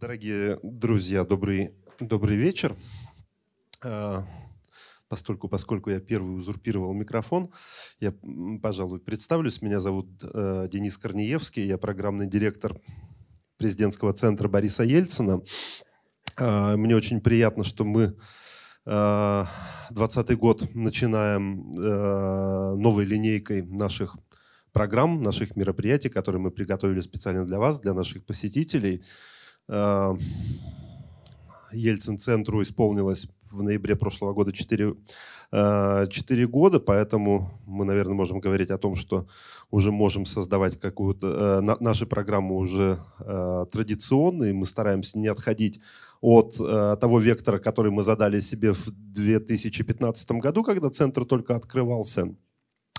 Дорогие друзья, добрый, добрый вечер. А, постольку, поскольку я первый узурпировал микрофон, я, пожалуй, представлюсь. Меня зовут э, Денис Корнеевский, я программный директор президентского центра Бориса Ельцина. Э, мне очень приятно, что мы 2020 год начинаем э, новой линейкой наших программ, наших мероприятий, которые мы приготовили специально для вас, для наших посетителей – Э, Ельцин-центру исполнилось в ноябре прошлого года 4, 4 э, года, поэтому мы, наверное, можем говорить о том, что уже можем создавать какую-то... Э, наши программы уже традиционные, мы стараемся не отходить от того вектора, который мы задали себе в 2015 году, когда центр только открывался.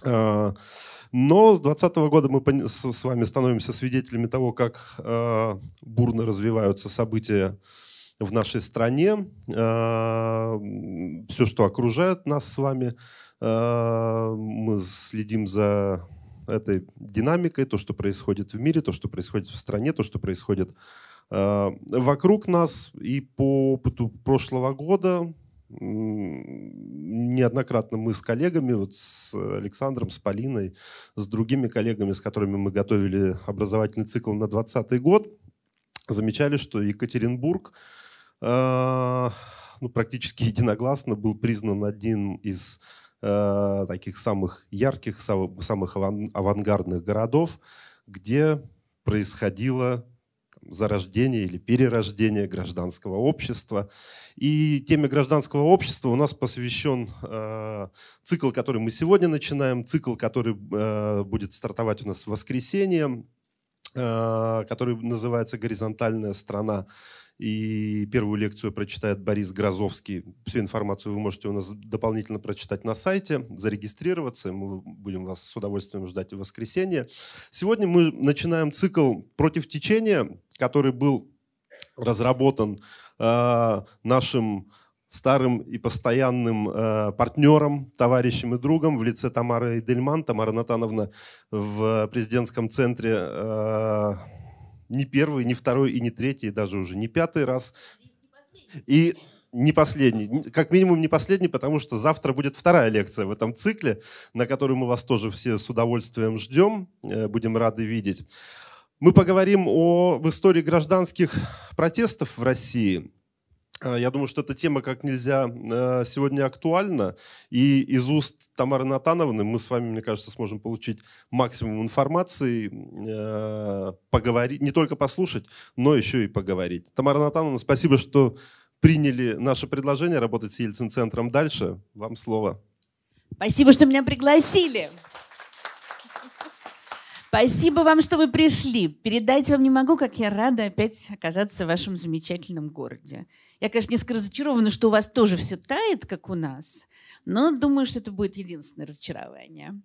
Но с 2020 года мы с вами становимся свидетелями того, как э, бурно развиваются события в нашей стране. Э, все, что окружает нас с вами, э, мы следим за этой динамикой, то, что происходит в мире, то, что происходит в стране, то, что происходит э, вокруг нас. И по опыту прошлого года неоднократно мы с коллегами, вот с Александром, с Полиной, с другими коллегами, с которыми мы готовили образовательный цикл на 2020 год, замечали, что Екатеринбург э, ну, практически единогласно был признан одним из э, таких самых ярких, самых авангардных городов, где происходило зарождения или перерождения гражданского общества. И теме гражданского общества у нас посвящен э, цикл, который мы сегодня начинаем, цикл, который э, будет стартовать у нас в воскресенье, э, который называется «Горизонтальная страна». И первую лекцию прочитает Борис Грозовский. Всю информацию вы можете у нас дополнительно прочитать на сайте, зарегистрироваться. Мы будем вас с удовольствием ждать в воскресенье. Сегодня мы начинаем цикл «Против течения», который был разработан э, нашим старым и постоянным э, партнером, товарищем и другом в лице Тамары Эдельман. Тамара Натановна в президентском центре э, не первый, не второй и не третий, даже уже не пятый раз. И не последний. Как минимум не последний, потому что завтра будет вторая лекция в этом цикле, на которую мы вас тоже все с удовольствием ждем, э, будем рады видеть. Мы поговорим о, в истории гражданских протестов в России – я думаю, что эта тема как нельзя э, сегодня актуальна. И из уст Тамары Натановны мы с вами, мне кажется, сможем получить максимум информации, э, поговорить, не только послушать, но еще и поговорить. Тамара Натановна, спасибо, что приняли наше предложение работать с Ельцин-центром дальше. Вам слово. Спасибо, что меня пригласили. Спасибо вам, что вы пришли. Передать вам не могу, как я рада опять оказаться в вашем замечательном городе. Я, конечно, несколько разочарована, что у вас тоже все тает, как у нас, но думаю, что это будет единственное разочарование.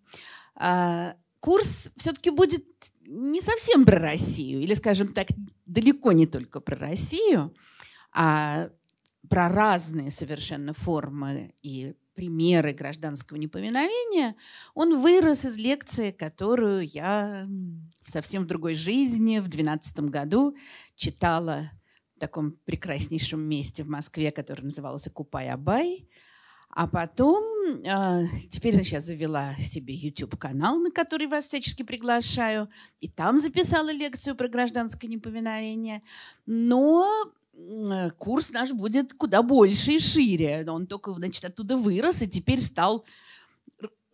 А, курс все-таки будет не совсем про Россию, или, скажем так, далеко не только про Россию, а про разные совершенно формы и примеры гражданского непоминовения, он вырос из лекции, которую я совсем в другой жизни в 2012 году читала в таком прекраснейшем месте в Москве, которое называлось Купай-Абай. А потом, э, теперь я сейчас завела себе YouTube-канал, на который вас всячески приглашаю, и там записала лекцию про гражданское неповиновение. Но курс наш будет куда больше и шире. Он только, значит, оттуда вырос и теперь стал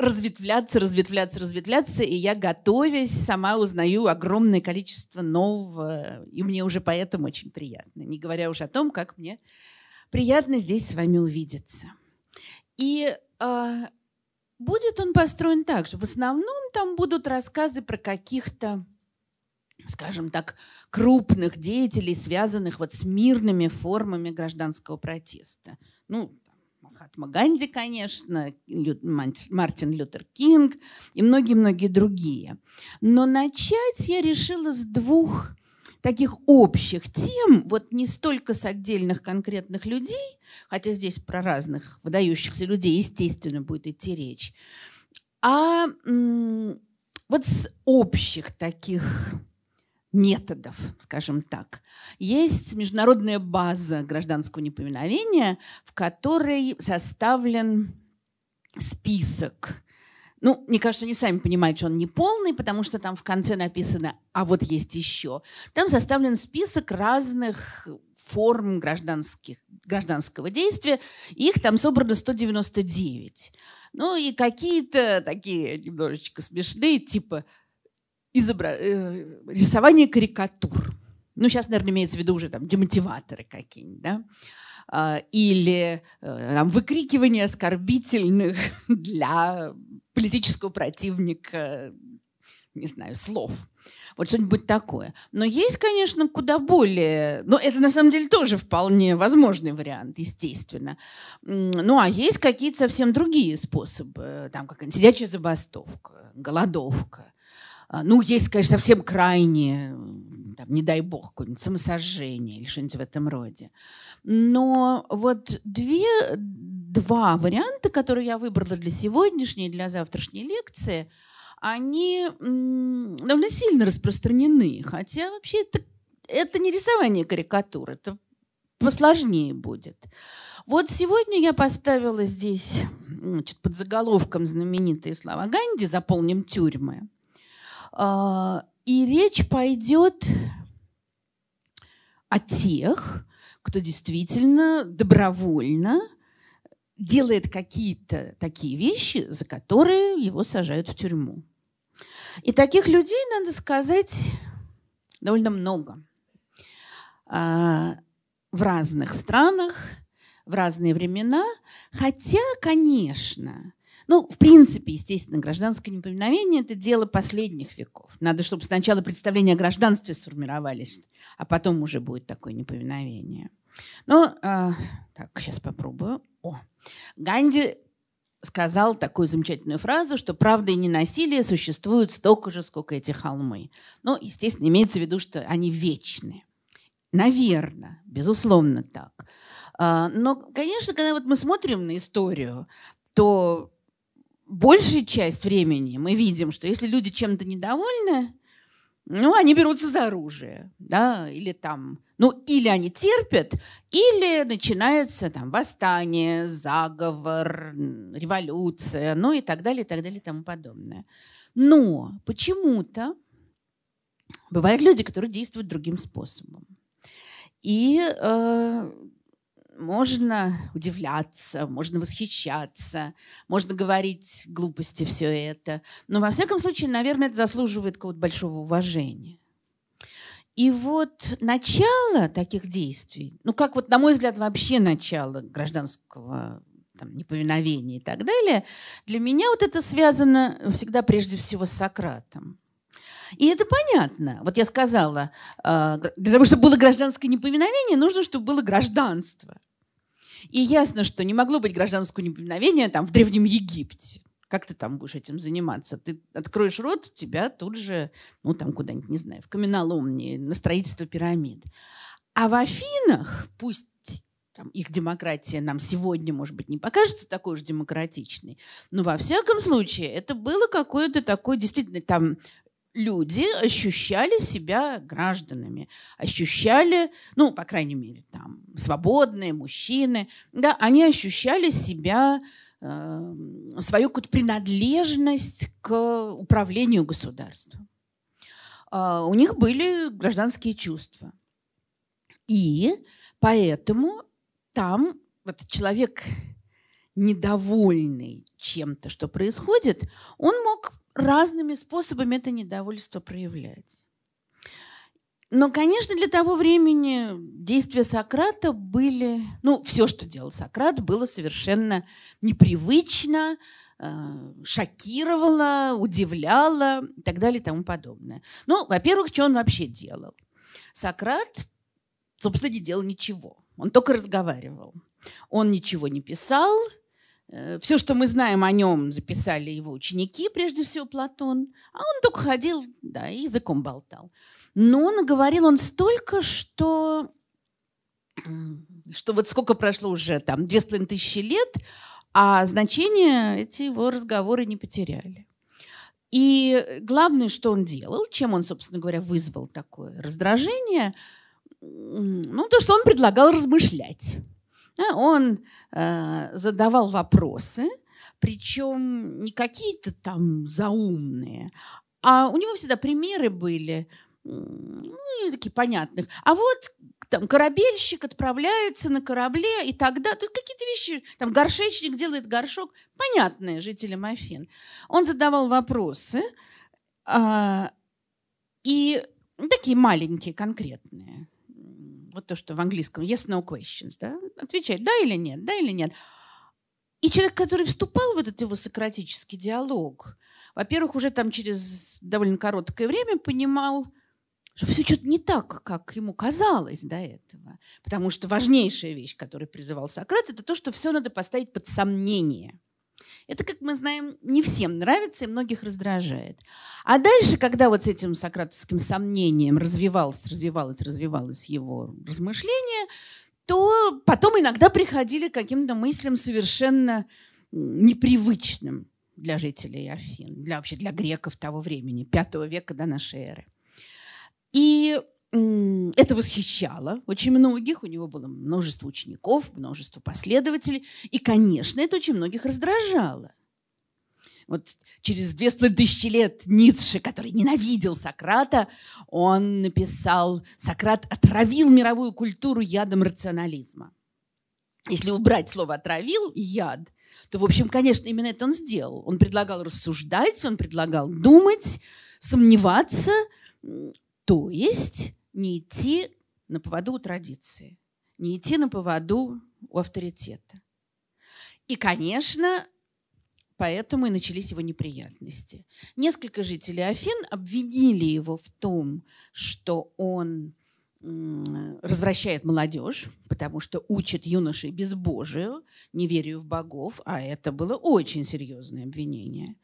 разветвляться, разветвляться, разветвляться, и я, готовясь, сама узнаю огромное количество нового, и мне уже поэтому очень приятно, не говоря уже о том, как мне приятно здесь с вами увидеться. И э, будет он построен так, что в основном там будут рассказы про каких-то скажем так, крупных деятелей, связанных вот с мирными формами гражданского протеста. Ну, Махатма Ганди, конечно, Мартин Лютер Кинг и многие-многие другие. Но начать я решила с двух таких общих тем, вот не столько с отдельных конкретных людей, хотя здесь про разных выдающихся людей, естественно, будет идти речь, а вот с общих таких методов, скажем так. Есть международная база гражданского неповиновения, в которой составлен список. Ну, мне кажется, они сами понимают, что он не полный, потому что там в конце написано «а вот есть еще». Там составлен список разных форм гражданских, гражданского действия. Их там собрано 199. Ну и какие-то такие немножечко смешные, типа изобра... э, рисование карикатур. Ну, сейчас, наверное, имеется в виду уже там демотиваторы какие-нибудь, да? А, или э, там, выкрикивание оскорбительных для политического противника, не знаю, слов. Вот что-нибудь такое. Но есть, конечно, куда более... Но это, на самом деле, тоже вполне возможный вариант, естественно. Ну, а есть какие-то совсем другие способы. Там как сидячая забастовка, голодовка. А, ну, есть, конечно, совсем крайние, там, не дай бог, какое-нибудь самосожжение или что-нибудь в этом роде. Но вот две, два варианта, которые я выбрала для сегодняшней и для завтрашней лекции, они довольно сильно распространены. Хотя вообще это, это не рисование карикатур, это посложнее будет. Вот сегодня я поставила здесь значит, под заголовком знаменитые слова Ганди «Заполним тюрьмы». А, и речь пойдет о тех, кто действительно добровольно делает какие-то такие вещи, за которые его сажают в тюрьму. И таких людей, надо сказать, довольно много. А, в разных странах, в разные времена. Хотя, конечно, ну, в принципе, естественно, гражданское неповиновение – это дело последних веков. Надо, чтобы сначала представления о гражданстве сформировались, а потом уже будет такое неповиновение. Ну, э, так, сейчас попробую. О, Ганди сказал такую замечательную фразу, что правда и ненасилие существуют столько же, сколько эти холмы. Ну, естественно, имеется в виду, что они вечны. Наверное, безусловно так. А, но, конечно, когда вот мы смотрим на историю, то большая часть времени мы видим, что если люди чем-то недовольны, ну, они берутся за оружие, да, или там, ну, или они терпят, или начинается там восстание, заговор, революция, ну и так далее, и так далее, и тому подобное. Но почему-то бывают люди, которые действуют другим способом. И э, можно удивляться, можно восхищаться, можно говорить глупости все это. Но во всяком случае, наверное, это заслуживает какого-то большого уважения. И вот начало таких действий, ну как вот, на мой взгляд, вообще начало гражданского там, неповиновения и так далее, для меня вот это связано всегда прежде всего с Сократом. И это понятно. Вот я сказала, э, для того, чтобы было гражданское неповиновение, нужно, чтобы было гражданство. И ясно, что не могло быть гражданского неповиновения там в Древнем Египте. Как ты там будешь этим заниматься? Ты откроешь рот, тебя тут же, ну там куда-нибудь, не знаю, в каменоломни, на строительство пирамид. А в Афинах, пусть там, их демократия нам сегодня, может быть, не покажется такой уж демократичной, но во всяком случае это было какое-то такое действительно там люди ощущали себя гражданами, ощущали, ну, по крайней мере, там, свободные мужчины, да, они ощущали себя, э, свою какую-то принадлежность к управлению государством. Э, у них были гражданские чувства. И поэтому там вот человек недовольный чем-то, что происходит, он мог разными способами это недовольство проявлять. Но, конечно, для того времени действия Сократа были... Ну, все, что делал Сократ, было совершенно непривычно, э, шокировало, удивляло и так далее и тому подобное. Ну, во-первых, что он вообще делал? Сократ, собственно, не делал ничего. Он только разговаривал. Он ничего не писал, Все, что мы знаем о нем, записали его ученики, прежде всего Платон. А он только ходил, да, и языком болтал. Но наговорил он столько, что, что вот сколько прошло уже, там, две с половиной тысячи лет, а значение эти его разговоры не потеряли. И главное, что он делал, чем он, собственно говоря, вызвал такое раздражение, ну, то, что он предлагал размышлять. Он э, задавал вопросы, причем не какие-то там заумные, а у него всегда примеры были, ну, такие понятных. А вот там корабельщик отправляется на корабле, и тогда... Тут какие-то вещи... Там горшечник делает горшок. Понятные жителям Афин. Он задавал вопросы, а, и такие маленькие, конкретные. Вот то, что в английском yes, no questions. Да? Отвечать, да или нет, да или нет. И человек, который вступал в этот его сократический диалог, во-первых, уже там через довольно короткое время понимал, что все что-то не так, как ему казалось до этого. Потому что важнейшая вещь, которую призывал Сократ, это то, что все надо поставить под сомнение. Это, как мы знаем, не всем нравится и многих раздражает. А дальше, когда вот с этим сократовским сомнением развивалось, развивалось, развивалось его размышление, то потом иногда приходили к каким-то мыслям совершенно непривычным для жителей Афин, для, вообще для греков того времени, пятого века до нашей эры. И это восхищало очень многих. У него было множество учеников, множество последователей. И, конечно, это очень многих раздражало. Вот через две с тысячи лет Ницше, который ненавидел Сократа, он написал «Сократ отравил мировую культуру ядом рационализма». Если убрать слово «отравил» и «яд», то, в общем, конечно, именно это он сделал. Он предлагал рассуждать, он предлагал думать, сомневаться, то есть не идти на поводу у традиции, не идти на поводу у авторитета. И, конечно, поэтому и начались его неприятности. Несколько жителей Афин обвинили его в том, что он развращает молодежь, потому что учит юношей безбожию, неверию в богов, а это было очень серьезное обвинение.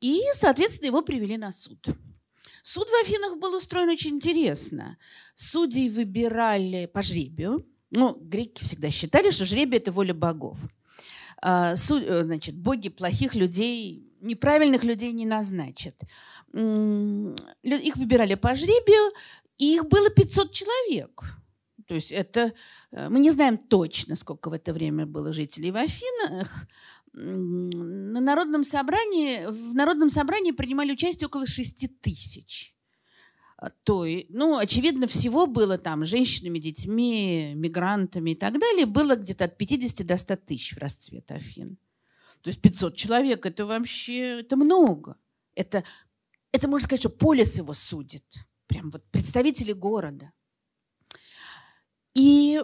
И, соответственно, его привели на суд. Суд в Афинах был устроен очень интересно. Судей выбирали по жребию. Ну, греки всегда считали, что жребие – это воля богов. А, э, значит, боги плохих людей, неправильных людей не назначат. Их выбирали по жребию, и их было 500 человек. То есть это... Э, мы не знаем точно, сколько в это время было жителей в Афинах, на народном собрании, в народном собрании принимали участие около 6 тысяч. А, то, ну, очевидно, всего было там женщинами, детьми, мигрантами и так далее, было где-то от 50 до 100 тысяч в расцвет Афин. То есть 500 человек – это вообще это много. Это, это, можно сказать, что полис его судит. Прям вот представители города. И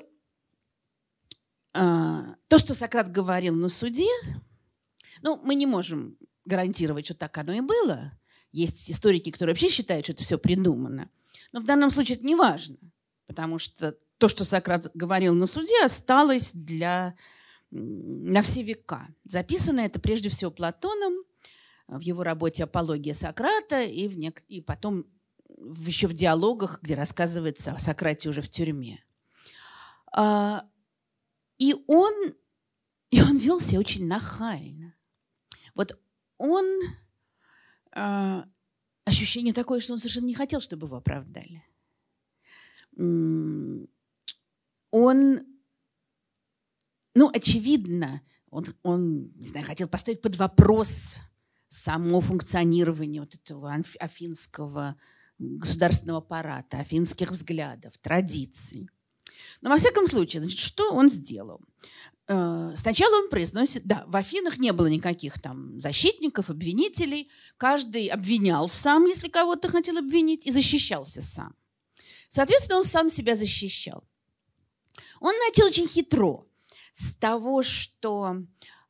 то, что Сократ говорил на суде, ну, мы не можем гарантировать, что так оно и было. Есть историки, которые вообще считают, что это все придумано. Но в данном случае это не важно, потому что то, что Сократ говорил на суде, осталось для, на все века. Записано это прежде всего Платоном в его работе «Апология Сократа» и, в нек... и потом еще в диалогах, где рассказывается о Сократе уже в тюрьме. А, и он, и он вел себя очень нахально. Вот он... Э, ощущение такое, что он совершенно не хотел, чтобы его оправдали. Он... Ну, очевидно, он, он, не знаю, хотел поставить под вопрос само функционирование вот этого афинского государственного аппарата, афинских взглядов, традиций. Но во всяком случае, значит, что он сделал? Э, сначала он произносит, да, в Афинах не было никаких там защитников, обвинителей. Каждый обвинял сам, если кого-то хотел обвинить, и защищался сам. Соответственно, он сам себя защищал. Он начал очень хитро с того, что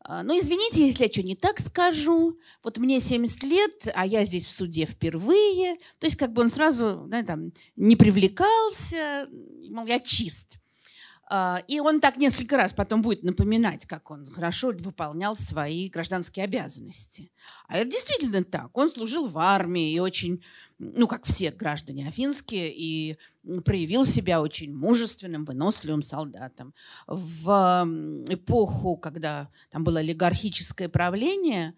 ну, извините, если я что не так скажу. Вот мне 70 лет, а я здесь в суде впервые. То есть как бы он сразу да, там, не привлекался, мол, я чист. А, и он так несколько раз потом будет напоминать, как он хорошо выполнял свои гражданские обязанности. А это действительно так. Он служил в армии и очень, ну, как все граждане афинские, и проявил себя очень мужественным, выносливым солдатом. В эпоху, когда там было олигархическое правление,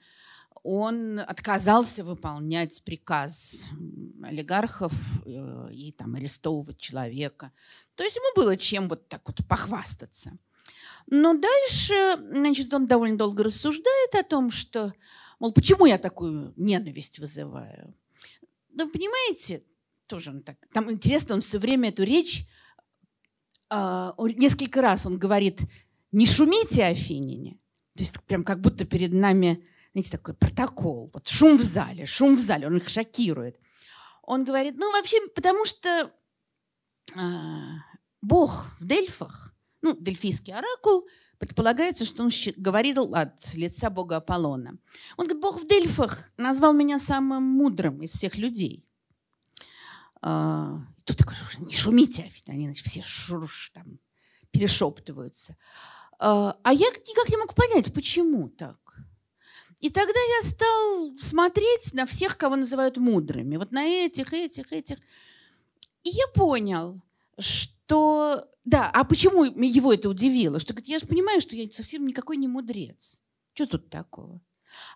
он отказался выполнять приказ олигархов э, и там арестовывать человека. То есть ему было чем вот так вот похвастаться. Но дальше, значит, он довольно долго рассуждает о том, что, мол, почему я такую ненависть вызываю? Ну, понимаете, тоже он так... Там интересно, он все время эту речь... Э, несколько раз он говорит, не шумите, Афиняне. То есть прям как будто перед нами, знаете, такой протокол. Вот шум в зале, шум в зале, он их шокирует. Он говорит, ну, вообще, потому что э, Бог в Дельфах ну, дельфийский оракул, предполагается, что он говорил от лица бога Аполлона. Он говорит, бог в Дельфах назвал меня самым мудрым из всех людей. А, тут такой, не шумите, они значит, все шуруш, там, перешептываются. А, а я никак не мог понять, почему так. И тогда я стал смотреть на всех, кого называют мудрыми. Вот на этих, этих, этих. И я понял, что да, а почему его это удивило? Что говорит, я же понимаю, что я совсем никакой не мудрец. Что тут такого?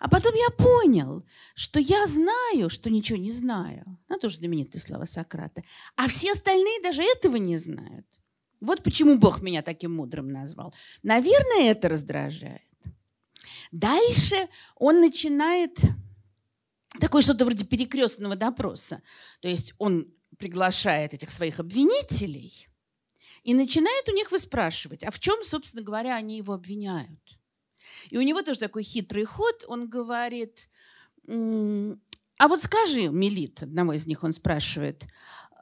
А потом я понял, что я знаю, что ничего не знаю. Ну, тоже знаменитые слова Сократа. А все остальные даже этого не знают. Вот почему Бог меня таким мудрым назвал. Наверное, это раздражает. Дальше он начинает такое что-то вроде перекрестного допроса. То есть он приглашает этих своих обвинителей – и начинает у них выспрашивать, а в чем, собственно говоря, они его обвиняют. И у него тоже такой хитрый ход. Он говорит, а вот скажи, Мелит, одного из них он спрашивает,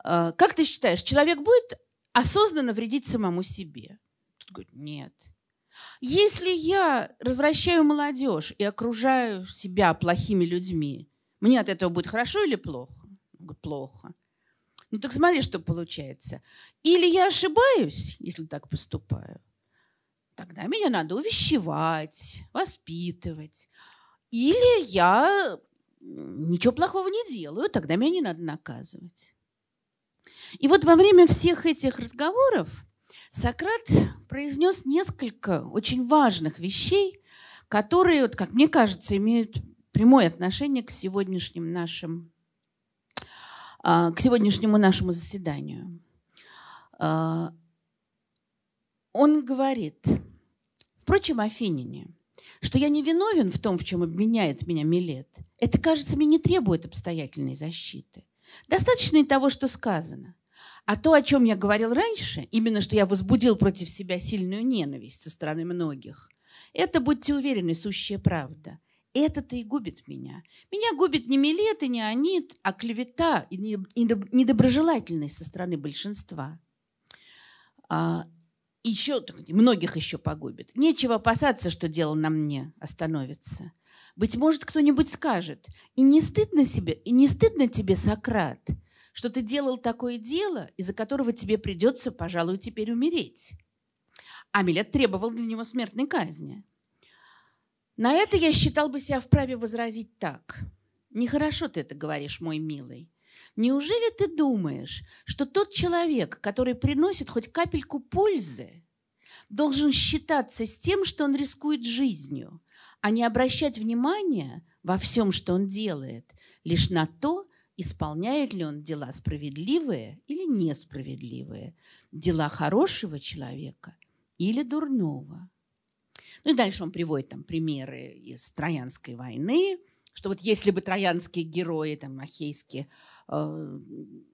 «А, как ты считаешь, человек будет осознанно вредить самому себе? Тут говорит, нет. Если я развращаю молодежь и окружаю себя плохими людьми, мне от этого будет хорошо или плохо? Плохо. Ну так смотри, что получается. Или я ошибаюсь, если так поступаю, тогда меня надо увещевать, воспитывать. Или я ничего плохого не делаю, тогда меня не надо наказывать. И вот во время всех этих разговоров Сократ произнес несколько очень важных вещей, которые, вот, как мне кажется, имеют прямое отношение к сегодняшним нашим а, к сегодняшнему нашему заседанию. А, он говорит, впрочем, Афинине, что я не виновен в том, в чем обвиняет меня Милет. Это, кажется, мне не требует обстоятельной защиты. Достаточно и того, что сказано. А то, о чем я говорил раньше, именно что я возбудил против себя сильную ненависть со стороны многих, это, будьте уверены, сущая правда. Это-то и губит меня. Меня губит не Милет и не Анит, а клевета и недоброжелательность со стороны большинства. А, еще, многих еще погубит. Нечего опасаться, что дело на мне остановится. Быть может, кто-нибудь скажет, и не стыдно себе, и не стыдно тебе, Сократ, что ты делал такое дело, из-за которого тебе придется, пожалуй, теперь умереть. А Милет требовал для него смертной казни. На это я считал бы себя вправе возразить так. Нехорошо ты это говоришь, мой милый. Неужели ты думаешь, что тот человек, который приносит хоть капельку пользы, должен считаться с тем, что он рискует жизнью, а не обращать внимания во всем, что он делает, лишь на то, исполняет ли он дела справедливые или несправедливые, дела хорошего человека или дурного. Ну и дальше он приводит там примеры из Троянской войны, что вот если бы троянские герои, там, ахейские, э,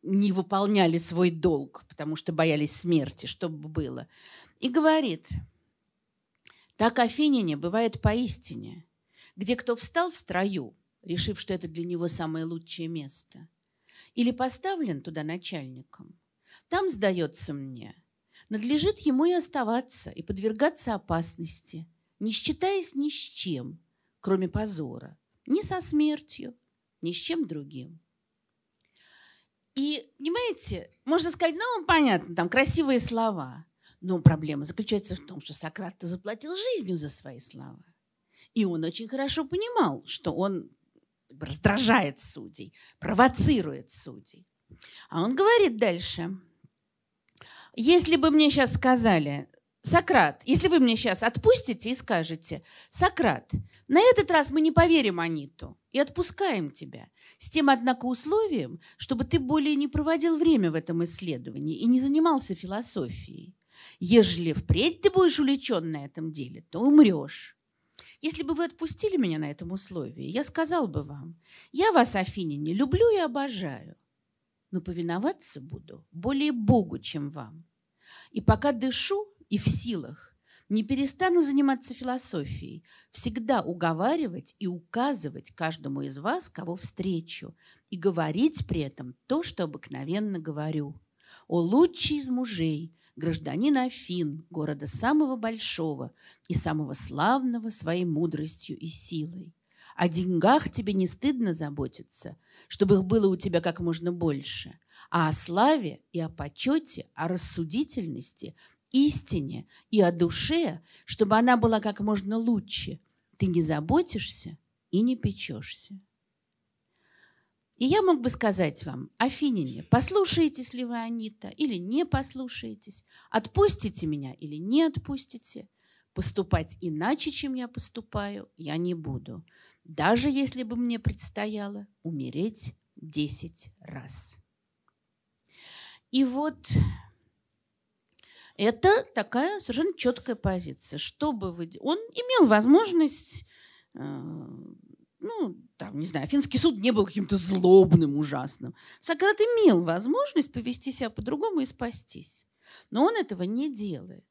не выполняли свой долг, потому что боялись смерти, что бы было. И говорит, так Афиняне бывает поистине, где кто встал в строю, решив, что это для него самое лучшее место, или поставлен туда начальником, там, сдается мне, надлежит ему и оставаться, и подвергаться опасности, не считаясь ни с чем, кроме позора, ни со смертью, ни с чем другим. И, понимаете, можно сказать, ну, понятно, там красивые слова, но проблема заключается в том, что Сократ заплатил жизнью за свои слова. И он очень хорошо понимал, что он раздражает судей, провоцирует судей. А он говорит дальше – если бы мне сейчас сказали, Сократ, если вы мне сейчас отпустите и скажете, Сократ, на этот раз мы не поверим Аниту и отпускаем тебя, с тем, однако, условием, чтобы ты более не проводил время в этом исследовании и не занимался философией. Ежели впредь ты будешь увлечен на этом деле, то умрешь. Если бы вы отпустили меня на этом условии, я сказал бы вам, я вас, Афиняне, люблю и обожаю, но повиноваться буду более Богу, чем вам. И пока дышу, и в силах не перестану заниматься философией, всегда уговаривать и указывать каждому из вас, кого встречу, и говорить при этом то, что обыкновенно говорю. О лучший из мужей, гражданин Афин, города самого большого и самого славного своей мудростью и силой. О деньгах тебе не стыдно заботиться, чтобы их было у тебя как можно больше, а о славе и о почете, о рассудительности истине и о душе, чтобы она была как можно лучше. Ты не заботишься и не печешься. И я мог бы сказать вам, Афиняне, послушаетесь ли вы Анита или не послушаетесь, отпустите меня или не отпустите, поступать иначе, чем я поступаю, я не буду, даже если бы мне предстояло умереть десять раз. И вот это такая совершенно четкая позиция. Чтобы вы... Он имел возможность, э, ну, там, не знаю, финский суд не был каким-то злобным, ужасным. Сократ имел возможность повести себя по-другому и спастись. Но он этого не делает.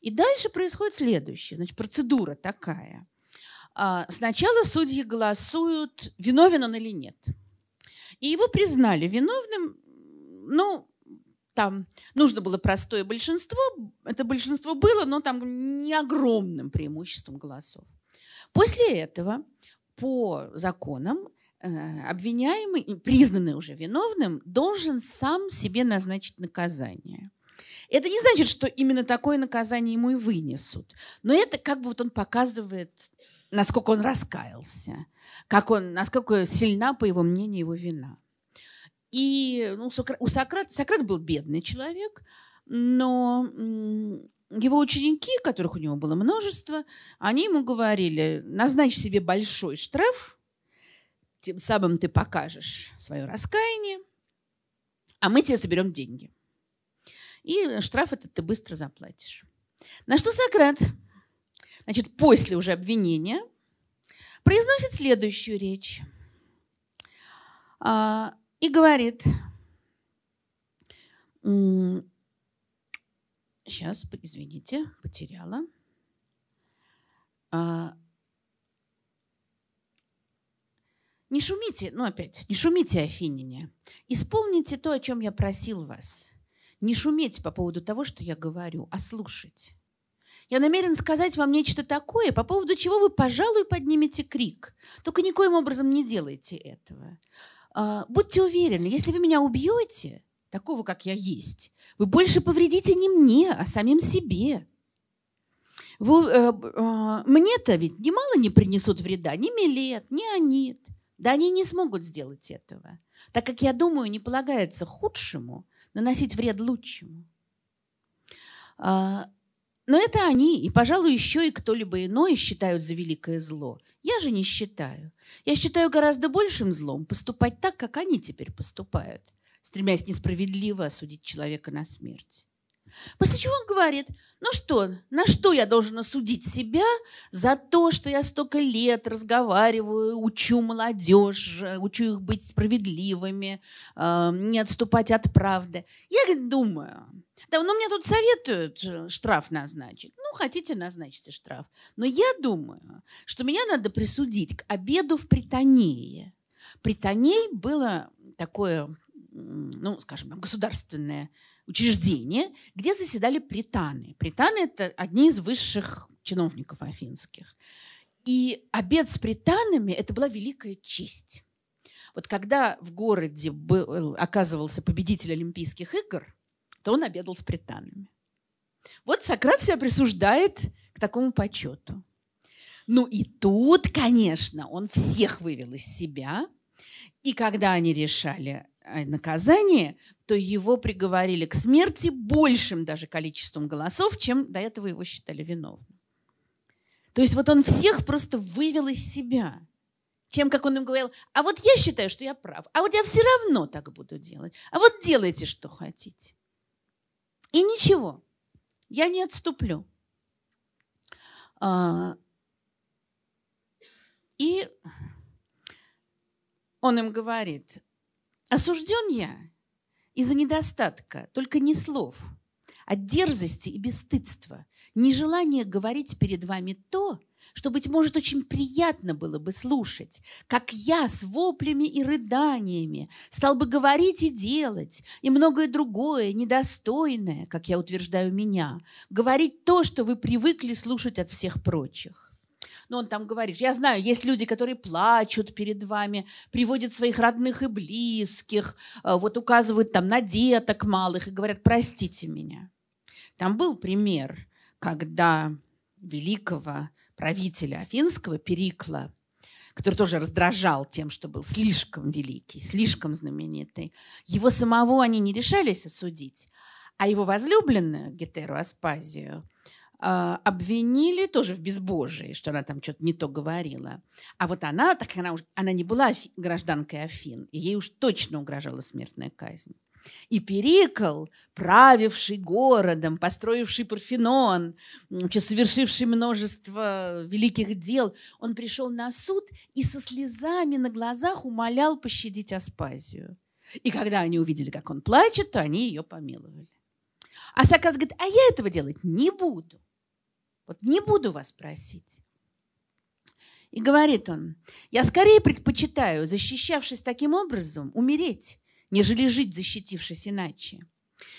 И дальше происходит следующее. Значит, процедура такая. А, сначала судьи голосуют, виновен он или нет. И его признали виновным, ну, там нужно было простое большинство, это большинство было, но там не огромным преимуществом голосов. После этого по законам э, обвиняемый, признанный уже виновным, должен сам себе назначить наказание. Это не значит, что именно такое наказание ему и вынесут, но это как бы вот он показывает, насколько он раскаялся, как он, насколько сильна, по его мнению, его вина. И ну, у Сократа, Сократ был бедный человек, но его ученики, которых у него было множество, они ему говорили, назначь себе большой штраф, тем самым ты покажешь свое раскаяние, а мы тебе соберем деньги. И штраф этот ты быстро заплатишь. На что Сократ, значит, после уже обвинения, произносит следующую речь. А, и говорит, сейчас, извините, потеряла. А, не шумите, ну опять, не шумите, Афиняне. Исполните то, о чем я просил вас. Не шуметь по поводу того, что я говорю, а слушать. Я намерен сказать вам нечто такое, по поводу чего вы, пожалуй, поднимете крик. Только никоим образом не делайте этого. А, будьте уверены, если вы меня убьете, такого, как я есть, вы больше повредите не мне, а самим себе. Э, э, мне-то ведь немало не принесут вреда ни Милет, ни Анит. Да они не смогут сделать этого, так как, я думаю, не полагается худшему наносить вред лучшему. А, но это они, и, пожалуй, еще и кто-либо иной считают за великое зло. Я же не считаю. Я считаю гораздо большим злом поступать так, как они теперь поступают, стремясь несправедливо осудить человека на смерть. После чего он говорит, ну что, на что я должен осудить себя за то, что я столько лет разговариваю, учу молодежь, учу их быть справедливыми, э, не отступать от правды. Я думаю, да, ну мне тут советуют э, штраф назначить. Ну, хотите, назначьте штраф. Но я думаю, что меня надо присудить к обеду в Притонее. Притоней было такое, ну, скажем, государственное учреждение, где заседали пританы. Пританы – это одни из высших чиновников афинских. И обед с пританами – это была великая честь. Вот когда в городе был, оказывался победитель Олимпийских игр, то он обедал с пританами. Вот Сократ себя присуждает к такому почету. Ну и тут, конечно, он всех вывел из себя. И когда они решали наказание, то его приговорили к смерти большим даже количеством голосов, чем до этого его считали виновным. То есть вот он всех просто вывел из себя. Тем, как он им говорил, а вот я считаю, что я прав, а вот я все равно так буду делать, а вот делайте, что хотите. И ничего, я не отступлю. А, и он им говорит, осужден я из-за недостатка, только не слов, а дерзости и бесстыдства, нежелание говорить перед вами то, что, быть может, очень приятно было бы слушать, как я с воплями и рыданиями стал бы говорить и делать, и многое другое, недостойное, как я утверждаю меня, говорить то, что вы привыкли слушать от всех прочих. Но он там говорит, я знаю, есть люди, которые плачут перед вами, приводят своих родных и близких, э, вот указывают там на деток малых и говорят, простите меня. Там был пример, когда великого правителя Афинского, Перикла, который тоже раздражал тем, что был слишком великий, слишком знаменитый. Его самого они не решались осудить, а его возлюбленную Гетеру Аспазию обвинили тоже в безбожии, что она там что-то не то говорила. А вот она, так она, уже, она не была гражданкой Афин, и ей уж точно угрожала смертная казнь. И Перикл, правивший городом, построивший Парфенон, совершивший множество великих дел, он пришел на суд и со слезами на глазах умолял пощадить Аспазию. И когда они увидели, как он плачет, то они ее помиловали. А Сократ говорит, а я этого делать не буду. Вот не буду вас просить. И говорит он, я скорее предпочитаю, защищавшись таким образом, умереть, нежели жить, защитившись иначе.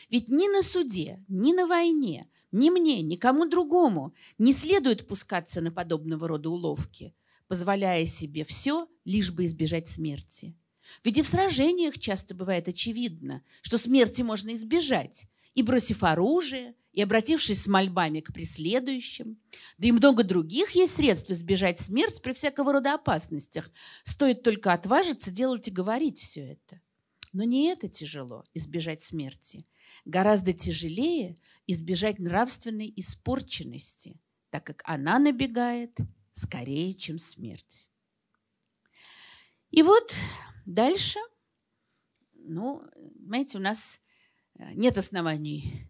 Ведь ни на суде, ни на войне, ни мне, ни кому другому не следует пускаться на подобного рода уловки, позволяя себе все, лишь бы избежать смерти. Ведь и в сражениях часто бывает очевидно, что смерти можно избежать, и бросив оружие, и обратившись с мольбами к преследующим. Да и много других есть средств избежать смерти при всякого рода опасностях. Стоит только отважиться делать и говорить все это. Но не это тяжело – избежать смерти. Гораздо тяжелее избежать нравственной испорченности, так как она набегает скорее, чем смерть. И вот дальше, ну, знаете, у нас э, нет оснований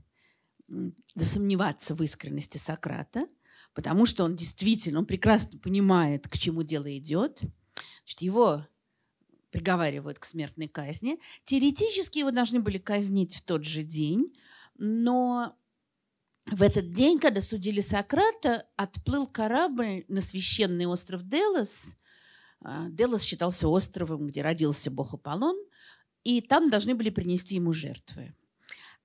засомневаться в искренности Сократа, потому что он действительно, он прекрасно понимает, к чему дело идет. Значит, его приговаривают к смертной казни. Теоретически его должны были казнить в тот же день, но в этот день, когда судили Сократа, отплыл корабль на священный остров Делос. А, Делос считался островом, где родился бог Аполлон, и там должны были принести ему жертвы.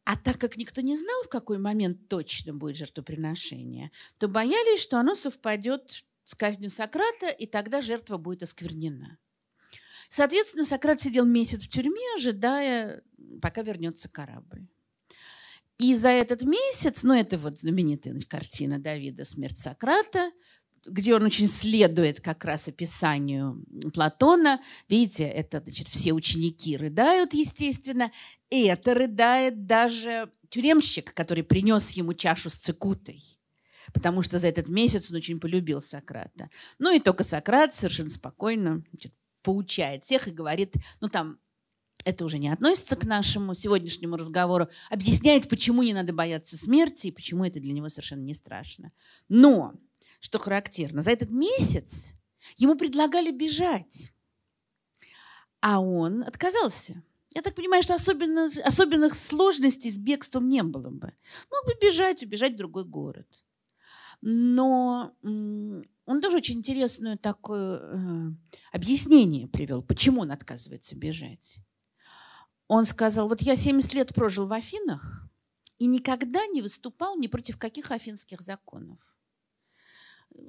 А так как никто не знал, в какой момент точно будет жертвоприношение, то боялись, что оно совпадет с казнью Сократа, и тогда жертва будет осквернена. Соответственно, Сократ сидел месяц в тюрьме, ожидая, пока вернется корабль. И за этот месяц, ну это вот знаменитая картина Давида «Смерть Сократа», где он очень следует как раз описанию Платона. Видите, это, значит, все ученики рыдают, естественно. И это рыдает даже тюремщик, который принес ему чашу с цикутой. Потому что за этот месяц он очень полюбил Сократа. Ну и только Сократ совершенно спокойно значит, поучает всех и говорит, ну там это уже не относится к нашему сегодняшнему разговору, объясняет, почему не надо бояться смерти и почему это для него совершенно не страшно. Но что характерно, за этот месяц ему предлагали бежать, а он отказался. Я так понимаю, что особенно, особенных сложностей с бегством не было бы. Мог бы бежать, убежать в другой город. Но он тоже очень интересное такое э, объяснение привел, почему он отказывается бежать. Он сказал, вот я 70 лет прожил в Афинах и никогда не выступал ни против каких афинских законов.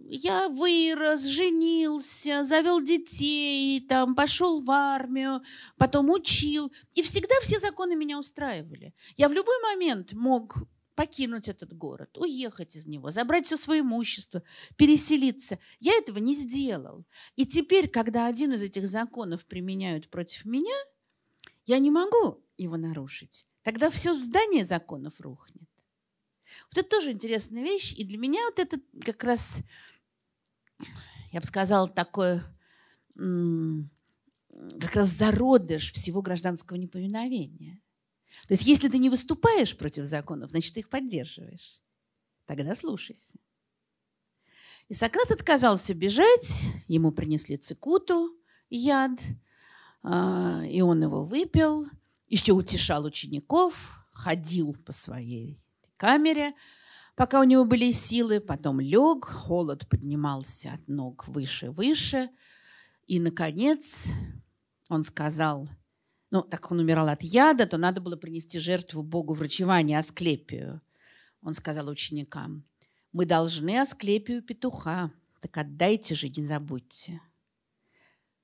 Я вырос, женился, завел детей, там, пошел в армию, потом учил. И всегда все законы меня устраивали. Я в любой момент мог покинуть этот город, уехать из него, забрать все свое имущество, переселиться. Я этого не сделал. И теперь, когда один из этих законов применяют против меня, я не могу его нарушить. Тогда все здание законов рухнет. Вот это тоже интересная вещь. И для меня вот это как раз, я бы сказала, такое как раз зародыш всего гражданского неповиновения. То есть если ты не выступаешь против законов, значит, ты их поддерживаешь. Тогда слушайся. И Сократ отказался бежать, ему принесли цикуту, яд, а, и он его выпил, еще утешал учеников, ходил по своей камере, пока у него были силы, потом лег, холод поднимался от ног выше и наконец, он сказал, ну, так он умирал от яда, то надо было принести жертву Богу врачевания Асклепию. Он сказал ученикам, мы должны Асклепию петуха, так отдайте же, не забудьте.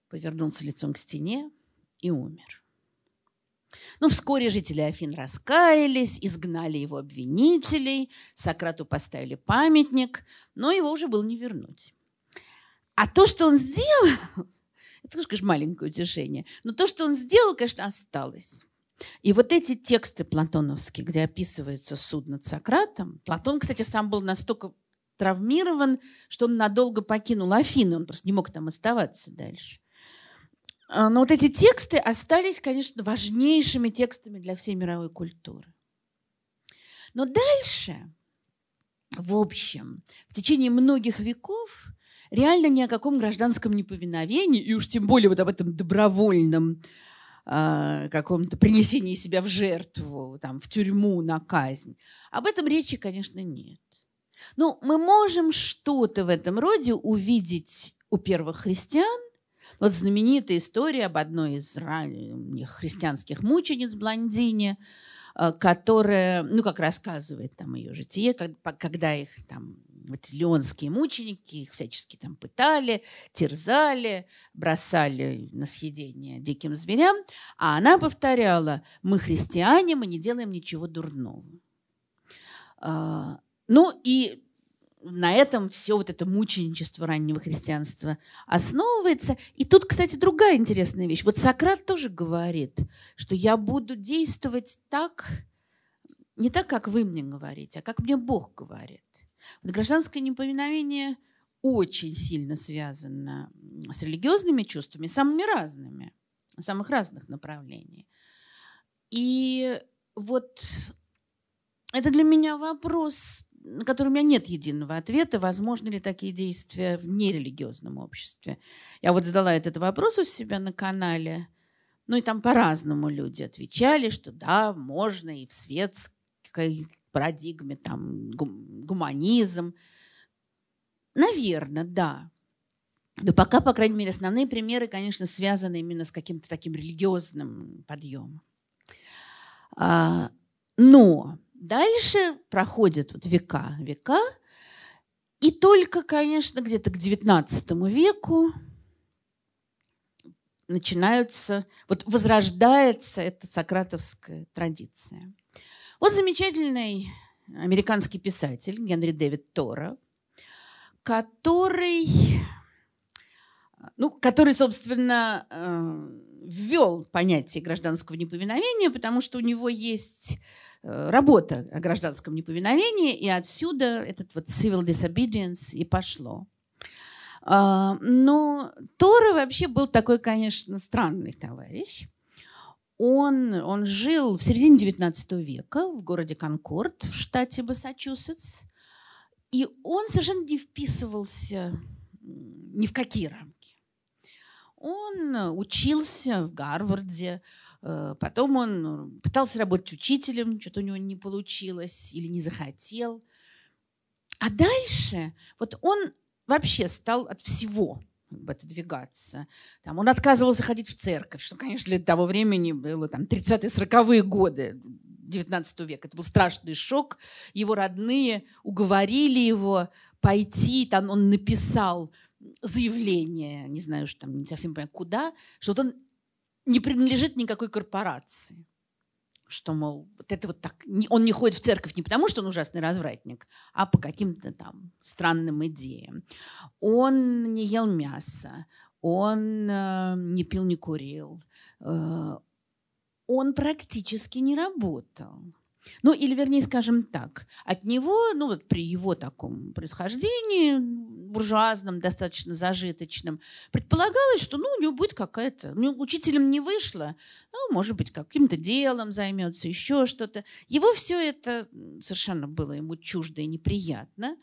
Повернулся лицом к стене и умер. Ну, вскоре жители Афин раскаялись, изгнали его обвинителей, Сократу поставили памятник, но его уже было не вернуть. А то, что он сделал, это, конечно, маленькое утешение, но то, что он сделал, конечно, осталось. И вот эти тексты платоновские, где описывается суд над Сократом, Платон, кстати, сам был настолько травмирован, что он надолго покинул Афины, он просто не мог там оставаться дальше. А, но вот эти тексты остались, конечно, важнейшими текстами для всей мировой культуры. Но дальше, в общем, в течение многих веков реально ни о каком гражданском неповиновении, и уж тем более вот об этом добровольном э, каком-то принесении себя в жертву, там, в тюрьму, на казнь. Об этом речи, конечно, нет. Но мы можем что-то в этом роде увидеть у первых христиан. Вот знаменитая история об одной из ранних христианских мучениц Блондине, э, которая, ну, как рассказывает там ее житие, когда их там вот леонские мученики, их всячески там пытали, терзали, бросали на съедение диким зверям, а она повторяла, мы христиане, мы не делаем ничего дурного. А, ну и на этом все вот это мученичество раннего христианства основывается. И тут, кстати, другая интересная вещь. Вот Сократ тоже говорит, что я буду действовать так, не так, как вы мне говорите, а как мне Бог говорит. Вот гражданское неповиновение очень сильно связано с религиозными чувствами, самыми разными, самых разных направлений. И вот это для меня вопрос, на который у меня нет единого ответа, возможны ли такие действия в нерелигиозном обществе. Я вот задала этот вопрос у себя на канале, ну и там по-разному люди отвечали, что да, можно и в светской парадигме, там, гуманизм. Наверное, да. Но пока, по крайней мере, основные примеры, конечно, связаны именно с каким-то таким религиозным подъемом. А, но дальше проходят вот века, века, и только, конечно, где-то к XIX веку начинаются, вот возрождается эта сократовская традиция. Вот замечательный американский писатель Генри Дэвид Тора, который, ну, который, собственно, э, ввел понятие гражданского неповиновения, потому что у него есть работа о гражданском неповиновении, и отсюда этот вот civil disobedience и пошло. А, но Тора вообще был такой, конечно, странный товарищ он, он жил в середине XIX века в городе Конкорд в штате Массачусетс. И он совершенно не вписывался ни в какие рамки. Он учился в Гарварде, э, потом он пытался работать учителем, что-то у него не получилось или не захотел. А дальше вот он вообще стал от всего отодвигаться. Там, он отказывался ходить в церковь, что, конечно, для того времени было там 30-40-е годы 19 века. Это был страшный шок. Его родные уговорили его пойти, там он написал заявление, не знаю, что там, не совсем понимаю, куда, что вот он не принадлежит никакой корпорации что, мол, вот это вот так, он не ходит в церковь не потому, что он ужасный развратник, а по каким-то там странным идеям. Он не ел мясо, он э, не пил, не курил, э, он практически не работал. Ну, или, вернее, скажем так, от него, ну, вот при его таком происхождении, буржуазном, достаточно зажиточном, предполагалось, что, ну, у него будет какая-то... Ну, учителем не вышло, ну, может быть, каким-то делом займется, еще что-то. Его все это совершенно было ему чуждо и неприятно.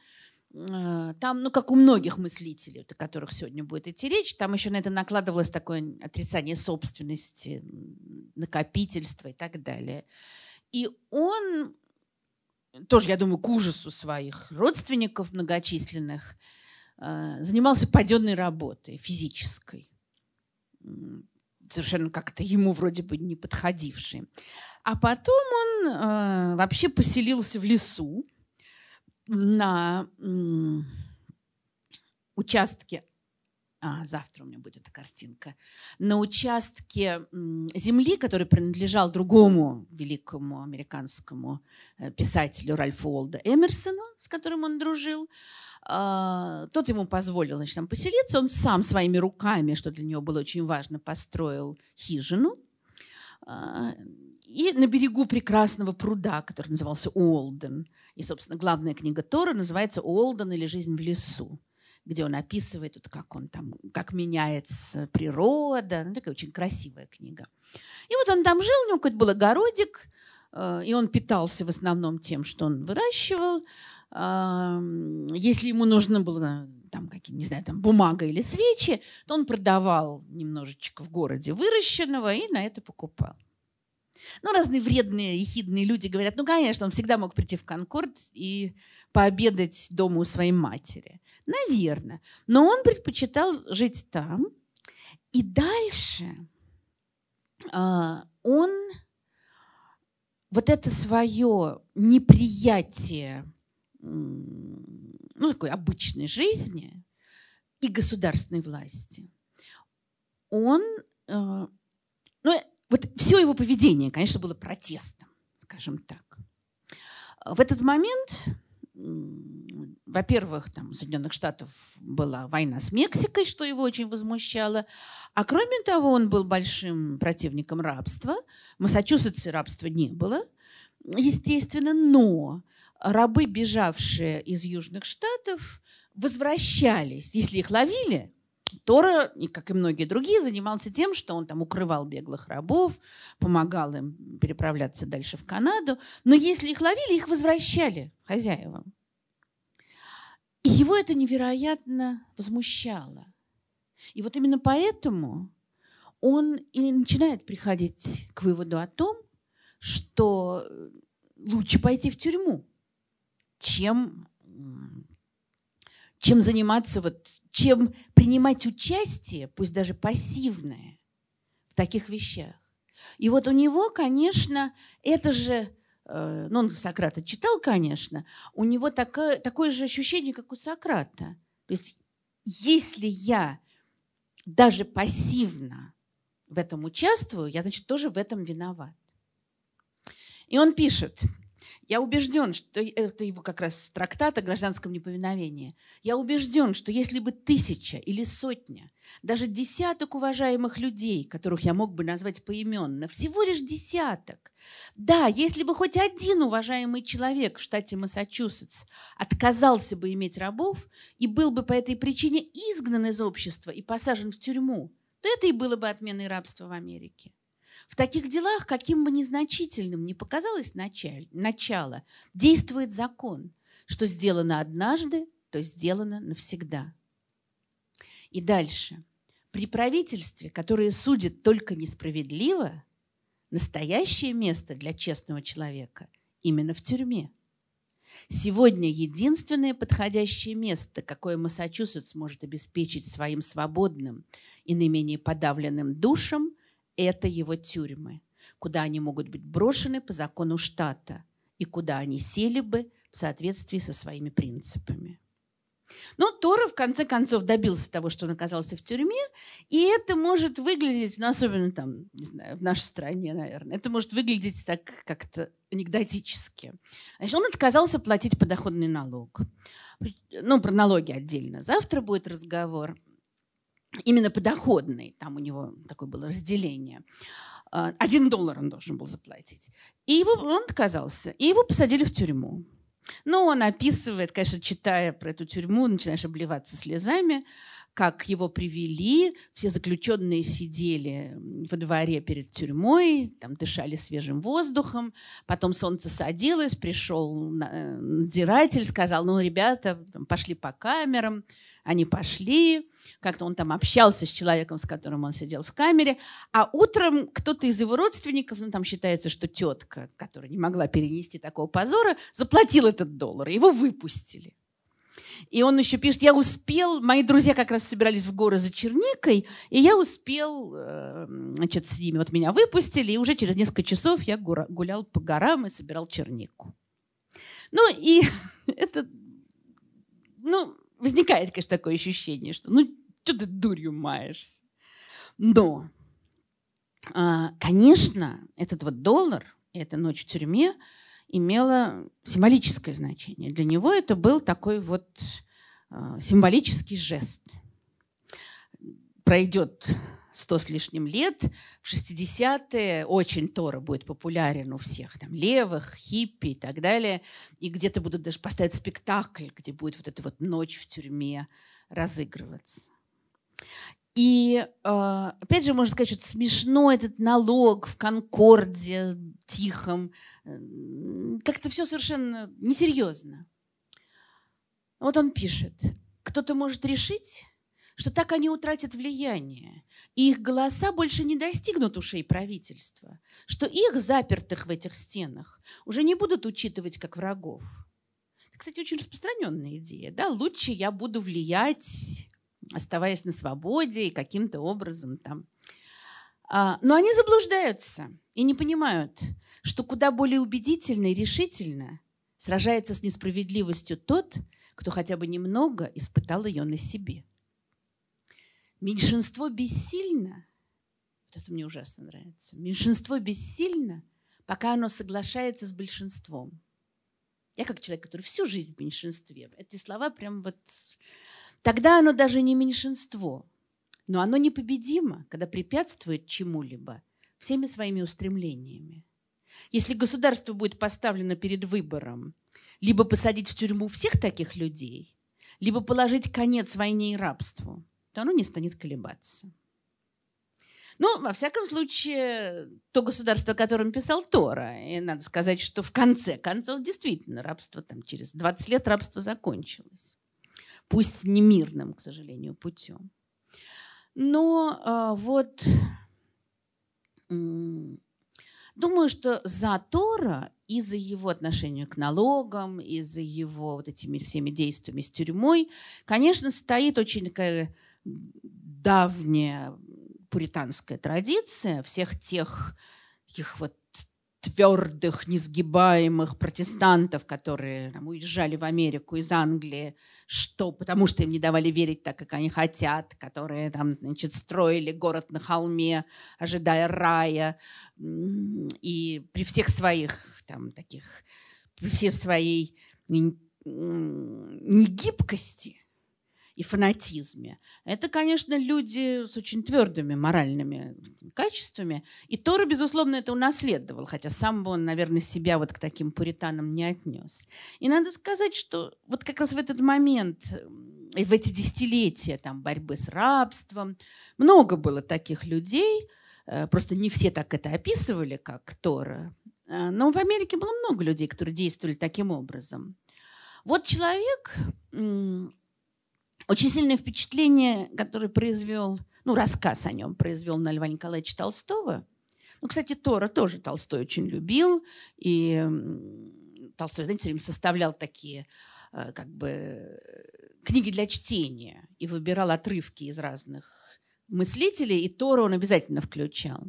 А, там, ну, как у многих мыслителей, о которых сегодня будет идти речь, там еще на это накладывалось такое отрицание собственности, накопительства и так далее. И он тоже, я думаю, к ужасу своих родственников многочисленных, занимался паденной работой, физической. Совершенно как-то ему вроде бы не подходившей. А потом он э, вообще поселился в лесу на э, участке а, завтра у меня будет эта картинка, на участке земли, который принадлежал другому великому американскому э, писателю Ральфу Олда Эмерсону, с которым он дружил. А, тот ему позволил значит, там поселиться. Он сам своими руками, что для него было очень важно, построил хижину. А, и на берегу прекрасного пруда, который назывался Уолден. И, собственно, главная книга Тора называется «Уолден или жизнь в лесу» где он описывает, вот, как он там, как меняется природа. Ну, такая очень красивая книга. И вот он там жил, у него какой-то был огородик, э, и он питался в основном тем, что он выращивал. Если ему нужно было там какие не знаю, там бумага или свечи, то он продавал немножечко в городе выращенного и на это покупал. Ну, разные вредные, ехидные люди говорят, ну, конечно, он всегда мог прийти в Конкорд и пообедать дома у своей матери. Наверное. Но он предпочитал жить там. И дальше э, он вот это свое неприятие ну, такой обычной жизни и государственной власти, он, э, ну, вот все его поведение, конечно, было протестом, скажем так. В этот момент, во-первых, там, у Соединенных Штатов была война с Мексикой, что его очень возмущало. А кроме того, он был большим противником рабства. В Массачусетсе рабства не было, естественно, но рабы, бежавшие из Южных Штатов, возвращались. Если их ловили, Тора, как и многие другие, занимался тем, что он там укрывал беглых рабов, помогал им переправляться дальше в Канаду. Но если их ловили, их возвращали хозяевам. И его это невероятно возмущало. И вот именно поэтому он и начинает приходить к выводу о том, что лучше пойти в тюрьму, чем, чем заниматься вот чем принимать участие, пусть даже пассивное, в таких вещах. И вот у него, конечно, это же, э, ну, он Сократа читал, конечно, у него такое, такое же ощущение, как у Сократа. То есть если я даже пассивно в этом участвую, я, значит, тоже в этом виноват. И он пишет, я убежден, что это его как раз трактат о гражданском неповиновении. Я убежден, что если бы тысяча или сотня, даже десяток уважаемых людей, которых я мог бы назвать поименно, всего лишь десяток, да, если бы хоть один уважаемый человек в штате Массачусетс отказался бы иметь рабов и был бы по этой причине изгнан из общества и посажен в тюрьму, то это и было бы отменой рабства в Америке. В таких делах, каким бы незначительным ни показалось начало, действует закон, что сделано однажды, то сделано навсегда. И дальше. При правительстве, которое судит только несправедливо, настоящее место для честного человека именно в тюрьме. Сегодня единственное подходящее место, какое Массачусетс может обеспечить своим свободным и наименее подавленным душам, это его тюрьмы, куда они могут быть брошены по закону штата и куда они сели бы в соответствии со своими принципами. Но Тора в конце концов добился того, что он оказался в тюрьме, и это может выглядеть, ну, особенно там, не знаю, в нашей стране, наверное, это может выглядеть так как-то анекдотически. Значит, он отказался платить подоходный налог. Ну, про налоги отдельно. Завтра будет разговор именно подоходный, там у него такое было разделение. А, один доллар он должен был заплатить. И его, он отказался. И его посадили в тюрьму. Ну, он описывает, конечно, читая про эту тюрьму, начинаешь обливаться слезами как его привели, все заключенные сидели во дворе перед тюрьмой, там дышали свежим воздухом, потом солнце садилось, пришел э, надзиратель, сказал, ну, ребята, пошли по камерам, они пошли, как-то он там общался с человеком, с которым он сидел в камере, а утром кто-то из его родственников, ну, там считается, что тетка, которая не могла перенести такого позора, заплатил этот доллар, его выпустили. И он еще пишет, я успел, мои друзья как раз собирались в горы за черникой, и я успел, значит, с ними, вот меня выпустили, и уже через несколько часов я гулял по горам и собирал чернику. Ну, и это, ну, возникает, конечно, такое ощущение, что, ну, что ты дурью маешься. Но, а, конечно, этот вот доллар, эта ночь в тюрьме – имело символическое значение. Для него это был такой вот э, символический жест. Пройдет сто с лишним лет, в 60-е очень Тора будет популярен у всех, там, левых, хиппи и так далее. И где-то будут даже поставить спектакль, где будет вот эта вот ночь в тюрьме разыгрываться. И э, опять же, можно сказать, что смешно этот налог в Конкорде тихом. Как-то все совершенно несерьезно. Вот он пишет. Кто-то может решить, что так они утратят влияние, и их голоса больше не достигнут ушей правительства, что их, запертых в этих стенах, уже не будут учитывать как врагов. Это, кстати, очень распространенная идея. Да? Лучше я буду влиять оставаясь на свободе и каким-то образом там. А, но они заблуждаются и не понимают, что куда более убедительно и решительно сражается с несправедливостью тот, кто хотя бы немного испытал ее на себе. Меньшинство бессильно, вот это мне ужасно нравится, меньшинство бессильно, пока оно соглашается с большинством. Я как человек, который всю жизнь в меньшинстве, эти слова прям вот Тогда оно даже не меньшинство, но оно непобедимо, когда препятствует чему-либо всеми своими устремлениями. Если государство будет поставлено перед выбором либо посадить в тюрьму всех таких людей, либо положить конец войне и рабству, то оно не станет колебаться. Ну, во всяком случае, то государство, о котором писал Тора, и надо сказать, что в конце концов действительно рабство там через 20 лет рабство закончилось пусть не мирным, к сожалению, путем. Но а, вот думаю, что за Тора и за его отношение к налогам, и за его вот этими всеми действиями с тюрьмой, конечно, стоит очень такая давняя пуританская традиция всех тех их вот твердых, несгибаемых протестантов, которые там, уезжали в Америку из Англии, что, потому что им не давали верить так, как они хотят, которые там, значит, строили город на холме, ожидая рая, и при всех своих там, таких, при всей своей негибкости – и фанатизме. Это, конечно, люди с очень твердыми моральными качествами. И Тора, безусловно, это унаследовал, хотя сам он, наверное, себя вот к таким пуританам не отнес. И надо сказать, что вот как раз в этот момент, и в эти десятилетия там, борьбы с рабством, много было таких людей, э, просто не все так это описывали, как Тора. Э, но в Америке было много людей, которые действовали таким образом. Вот человек очень сильное впечатление, которое произвел, ну, рассказ о нем произвел на Льва Николаевича Толстого. Ну, кстати, Тора тоже Толстой очень любил. И Толстой, знаете, все время составлял такие э, как бы книги для чтения и выбирал отрывки из разных мыслителей, и Тору он обязательно включал.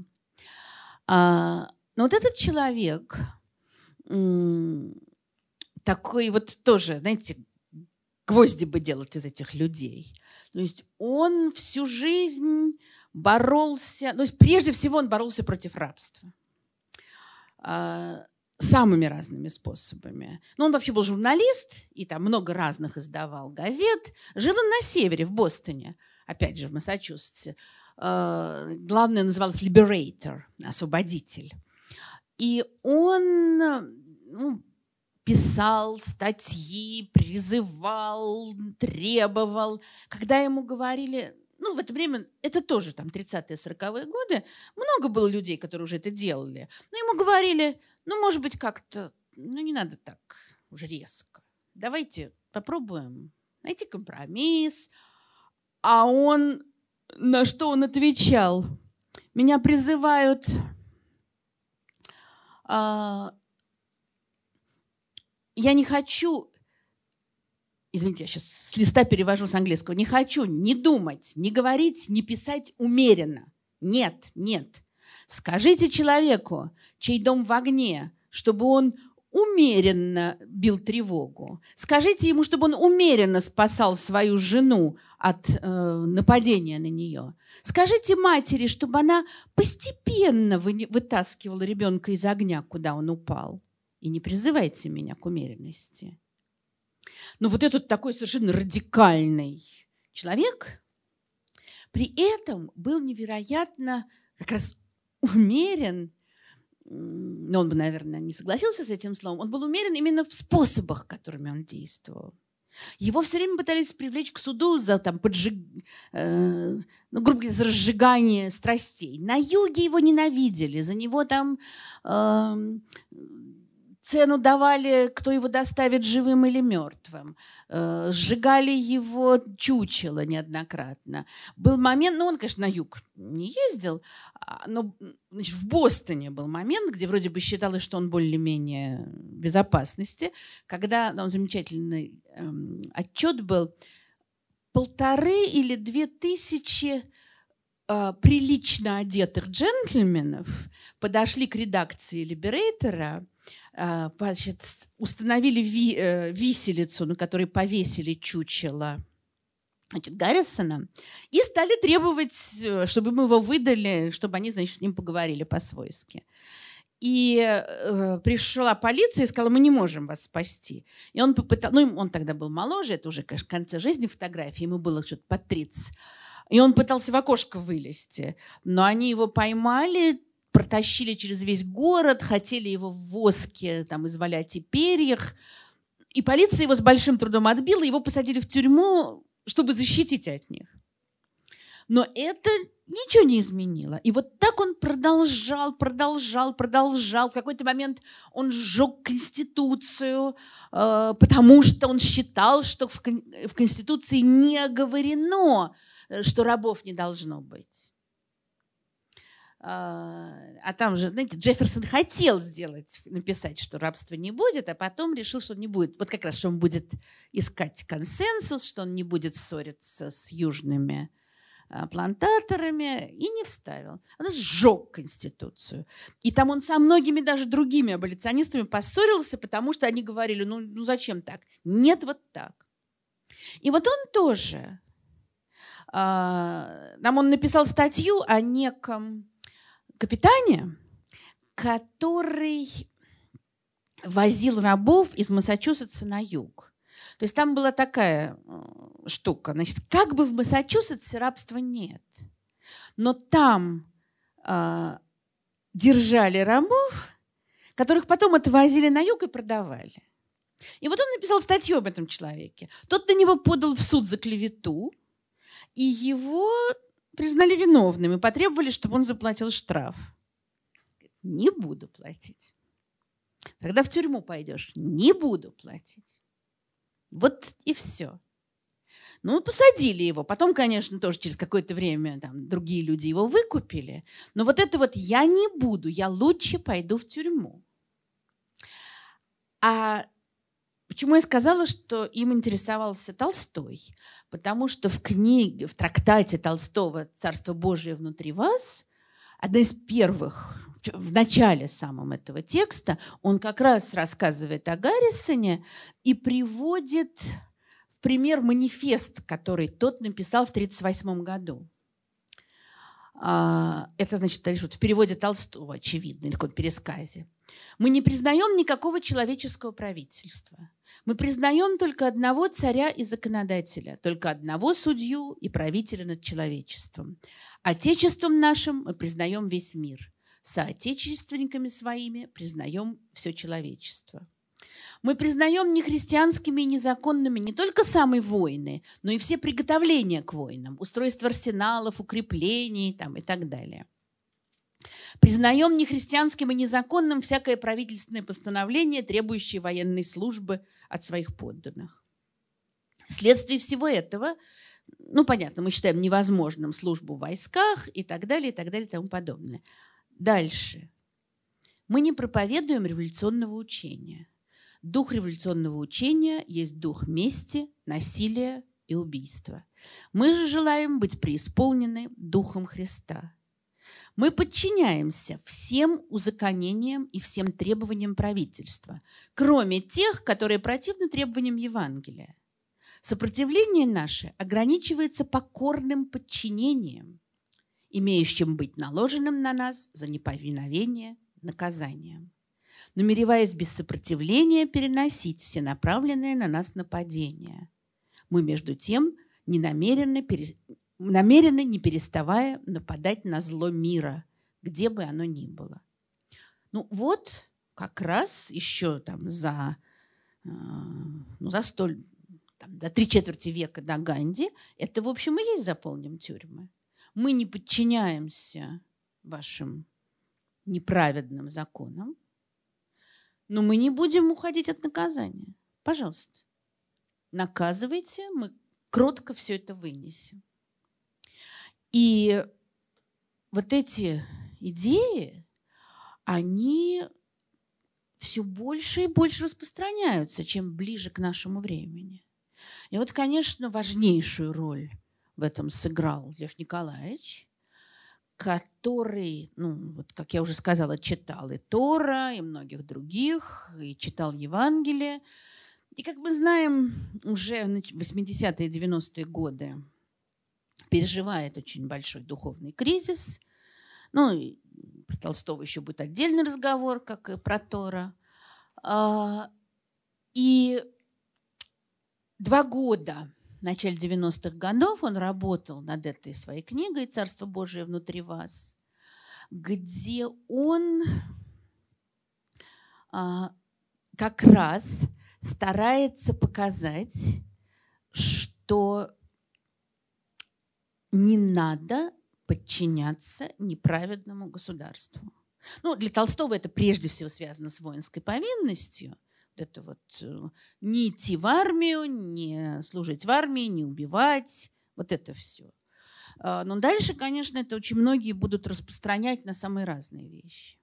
А, но вот этот человек такой вот тоже, знаете, гвозди бы делать из этих людей. То есть он всю жизнь боролся, то есть прежде всего он боролся против рабства а, самыми разными способами. Но он вообще был журналист и там много разных издавал газет. Жил он на севере, в Бостоне, опять же, в Массачусетсе. э, главное называлось Liberator, освободитель. И он ну, писал статьи, призывал, требовал. Когда ему говорили, ну, в это время, это тоже там 30-е, 40-е годы, много было людей, которые уже это делали. Но ему говорили, ну, может быть, как-то, ну, не надо так уже резко. Давайте попробуем найти компромисс. А он, на что он отвечал? Меня призывают а, я не хочу, извините, я сейчас с листа перевожу с английского, не хочу не думать, не говорить, не писать умеренно. Нет, нет. Скажите человеку, чей дом в огне, чтобы он умеренно бил тревогу. Скажите ему, чтобы он умеренно спасал свою жену от э, нападения на нее. Скажите матери, чтобы она постепенно вы, вытаскивала ребенка из огня, куда он упал. И не призывайте меня к умеренности. Но вот этот такой совершенно радикальный человек при этом был невероятно как раз умерен но он бы, наверное, не согласился с этим словом, он был умерен именно в способах, которыми он действовал. Его все время пытались привлечь к суду за там, поджиг... э, ну, грубо говоря, за разжигание страстей. На юге его ненавидели, за него там э, цену давали, кто его доставит живым или мертвым. Э, сжигали его чучело неоднократно. Был момент, ну он, конечно, на юг не ездил, а, но значит, в Бостоне был момент, где вроде бы считалось, что он более-менее в безопасности, когда ну, замечательный эм, отчет был, полторы или две тысячи э, прилично одетых джентльменов подошли к редакции «Либерейтора», а, значит, установили ви, э, виселицу, на которой повесили чучело значит, Гаррисона, и стали требовать, э, чтобы мы его выдали, чтобы они, значит, с ним поговорили по-свойски. И э, пришла полиция и сказала, мы не можем вас спасти. И он попытался, ну, он тогда был моложе, это уже, конечно, конце жизни фотографии, ему было что-то под 30. И он пытался в окошко вылезти, но они его поймали, протащили через весь город, хотели его в воске там, извалять и перьях. И полиция его с большим трудом отбила, его посадили в тюрьму, чтобы защитить от них. Но это ничего не изменило. И вот так он продолжал, продолжал, продолжал. В какой-то момент он сжег Конституцию, э, потому что он считал, что в, Конституции не оговорено, э, что рабов не должно быть. А, а там же, знаете, Джефферсон хотел сделать, написать, что рабства не будет, а потом решил, что не будет. Вот как раз, что он будет искать консенсус, что он не будет ссориться с южными а, плантаторами, и не вставил. Он сжег Конституцию. И там он со многими даже другими аболиционистами поссорился, потому что они говорили, ну, ну зачем так? Нет, вот так. И вот он тоже. А, нам он написал статью о неком капитане, который возил рабов из Массачусетса на юг. То есть там была такая э, штука. Значит, как бы в Массачусетсе рабства нет. Но там э, держали рабов, которых потом отвозили на юг и продавали. И вот он написал статью об этом человеке. Тот на него подал в суд за клевету, и его признали виновным и потребовали, чтобы он заплатил штраф. Не буду платить. Тогда в тюрьму пойдешь. Не буду платить. Вот и все. Ну, посадили его. Потом, конечно, тоже через какое-то время там, другие люди его выкупили. Но вот это вот «я не буду, я лучше пойду в тюрьму». А Почему я сказала, что им интересовался Толстой? Потому что в книге, в трактате Толстого «Царство Божие внутри вас» одна из первых, в начале самом этого текста, он как раз рассказывает о Гаррисоне и приводит в пример манифест, который тот написал в 1938 году. А, это значит, вот в переводе Толстого, очевидно, или в пересказе. Мы не признаем никакого человеческого правительства. Мы признаем только одного царя и законодателя, только одного судью и правителя над человечеством. Отечеством нашим мы признаем весь мир. Соотечественниками своими признаем все человечество. Мы признаем нехристианскими и незаконными не только самые войны, но и все приготовления к войнам, устройство арсеналов, укреплений там, и так далее. Признаем нехристианским и незаконным всякое правительственное постановление, требующее военной службы от своих подданных. Вследствие всего этого, ну, понятно, мы считаем невозможным службу в войсках и так далее, и так далее, и тому подобное. Дальше. Мы не проповедуем революционного учения – Дух революционного учения есть дух мести, насилия и убийства. Мы же желаем быть преисполнены Духом Христа. Мы подчиняемся всем узаконениям и всем требованиям правительства, кроме тех, которые противны требованиям Евангелия. Сопротивление наше ограничивается покорным подчинением, имеющим быть наложенным на нас за неповиновение наказанием намереваясь без сопротивления переносить все направленные на нас нападения. Мы, между тем, не намеренно, пере... намеренно не переставая нападать на зло мира, где бы оно ни было. Ну вот, как раз еще там за, э, ну, за столь, там, до три четверти века до Ганди, это, в общем, и есть заполним тюрьмы. Мы не подчиняемся вашим неправедным законам, но мы не будем уходить от наказания. Пожалуйста, наказывайте, мы кротко все это вынесем. И вот эти идеи, они все больше и больше распространяются, чем ближе к нашему времени. И вот, конечно, важнейшую роль в этом сыграл Лев Николаевич, который, ну, вот, как я уже сказала, читал и Тора, и многих других, и читал Евангелие. И, как мы знаем, уже в 80-е 90-е годы переживает очень большой духовный кризис. Ну, про Толстого еще будет отдельный разговор, как и про Тора. А, и два года в начале 90-х годов он работал над этой своей книгой «Царство Божие внутри вас», где он а, как раз старается показать, что не надо подчиняться неправедному государству. Ну, для Толстого это прежде всего связано с воинской повинностью – это вот э, не идти в армию, не служить в армии, не убивать, вот это все. А, но дальше, конечно, это очень многие будут распространять на самые разные вещи.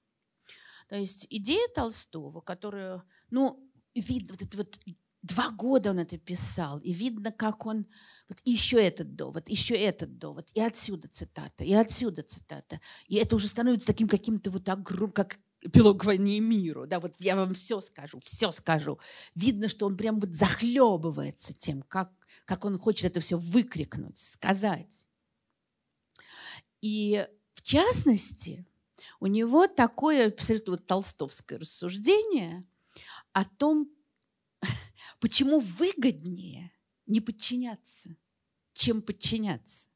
То есть идея Толстого, которую, ну, видно, вот это вот два года он это писал, и видно, как он, вот еще этот довод, еще этот довод, и отсюда цитата, и отсюда цитата. И это уже становится таким каким-то вот огромным, как эпилог войне миру. Да, вот я вам все скажу, все скажу. Видно, что он прям вот захлебывается тем, как, как он хочет это все выкрикнуть, сказать. И в частности, у него такое абсолютно толстовское рассуждение о том, почему выгоднее не подчиняться, чем подчиняться.